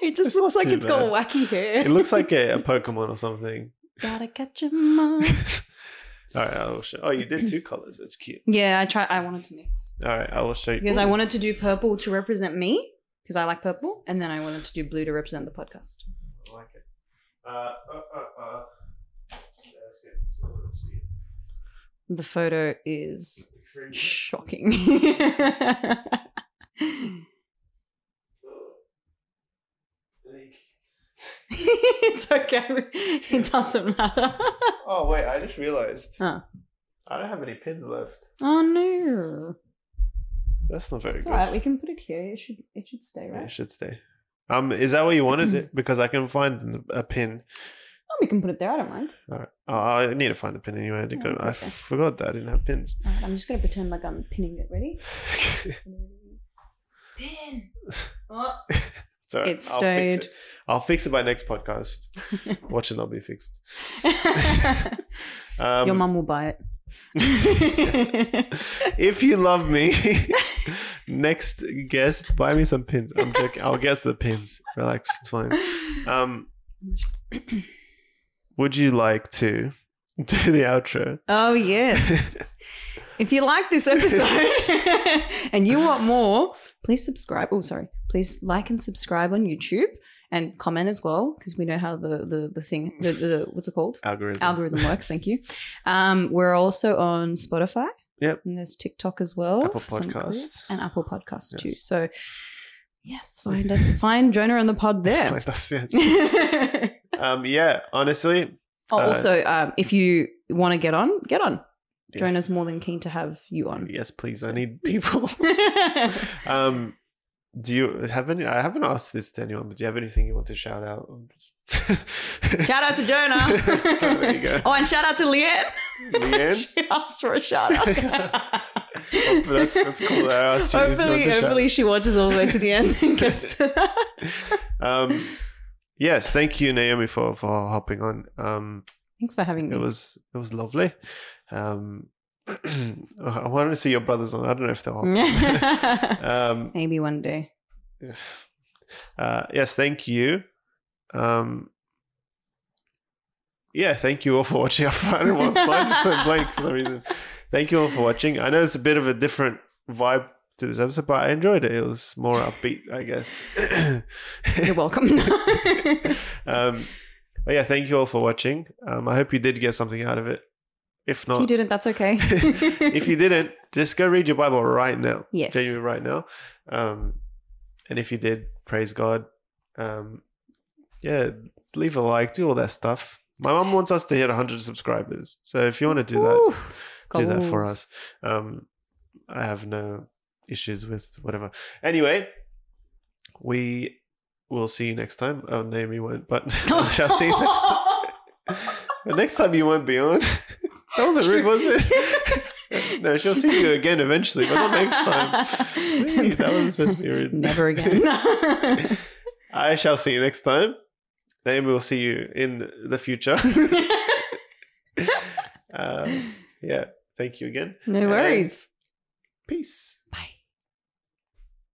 It just It's looks like it's got wacky hair. it looks like a, a Pokemon or something. Gotta catch 'em all. All right, I will show. Oh, you did two colors. That's cute. Yeah, I tried. I wanted to mix All right, I will show you. because I wanted to do purple to represent me because I like purple, and then I wanted to do blue to represent the podcast. I like it. Uh, uh, uh, uh. Let's get sort of see. The photo is shocking. Like- it's okay. It doesn't matter. Oh wait, I just realized Huh. I don't have any pins left. Oh no! That's not very It's good. alright. We can put it here. It should. It should stay Yeah, right. it should stay. Um, is that what you wanted? it? Because I can find a pin. I'm we can put it there. I don't mind. All right. Oh, I need to find a pin anyway. I, didn't Oh, go- I forgot that I didn't have pins. All right, I'm just gonna pretend like I'm pinning it. Ready? Pin. Oh. Right. It's I'll fix it. I'll fix it by next podcast. Watch it not be fixed. Um, Your mum will buy it. if you love me, next guest, buy me some pins. I'm joking. I'll guess the pins. Relax, it's fine. Um, would you like to do the outro? oh yes. If you like this episode and you want more, please subscribe. Oh, sorry. Please like and subscribe on YouTube and comment as well because we know how the the the thing the, the what's it called Algorithm. algorithm works. Thank you. Um, we're also on Spotify. Yep. And there's TikTok as well. Apple Podcasts. and Apple Podcasts too. So yes, find us. Find Jonah and the Pod there. Like that's- yes. oh, um, yeah, honestly, Uh, also, um, if you want to get on, get on. Yeah. Jonah's more than keen to have you on. yes, please. I need people. um, do you have any? I haven't asked this to anyone, but do you have anything you want to shout out? shout out to Jonah. There you go. Oh, and shout out to Leanne. Leanne? she asked for a shout out. Oh, that's- that's cool I asked you Hopefully, hopefully she watches all the way to the end and gets to that. um, yes, thank you, Naomi, for for hopping on. Um, Thanks for having me. it was it was lovely. Um, I wanted to see your brothers on. I don't know if they'll. um, Maybe one day. uh, yes, thank you. Um, yeah, thank you all for watching. I don't want mine just went blank for some reason. Thank you all for watching. I know it's a bit of a different vibe to this episode, but I enjoyed it. It was more upbeat, I guess. You're welcome. um, but yeah, thank you all for watching. Um, I hope you did get something out of it. If not, if you didn't, that's okay. if you didn't, just go read your Bible right now. Yes. Genuinely right now. Um, and if you did, praise God. Um, yeah, leave a like, do all that stuff. My mom wants us to hit 100 subscribers. So if you want to do that, Woo. do that for us. Um, I have no issues with whatever. Anyway, we will see you next time. Oh, Naomi won't, but I shall see you next time. But next time you won't be on. That wasn't rude, was it? no, she'll see you again eventually, but not next time. Hey, that wasn't supposed to be rude. Never again. I shall see you next time. Naomi will see you in the future. um, yeah, thank you again. no worries. Peace.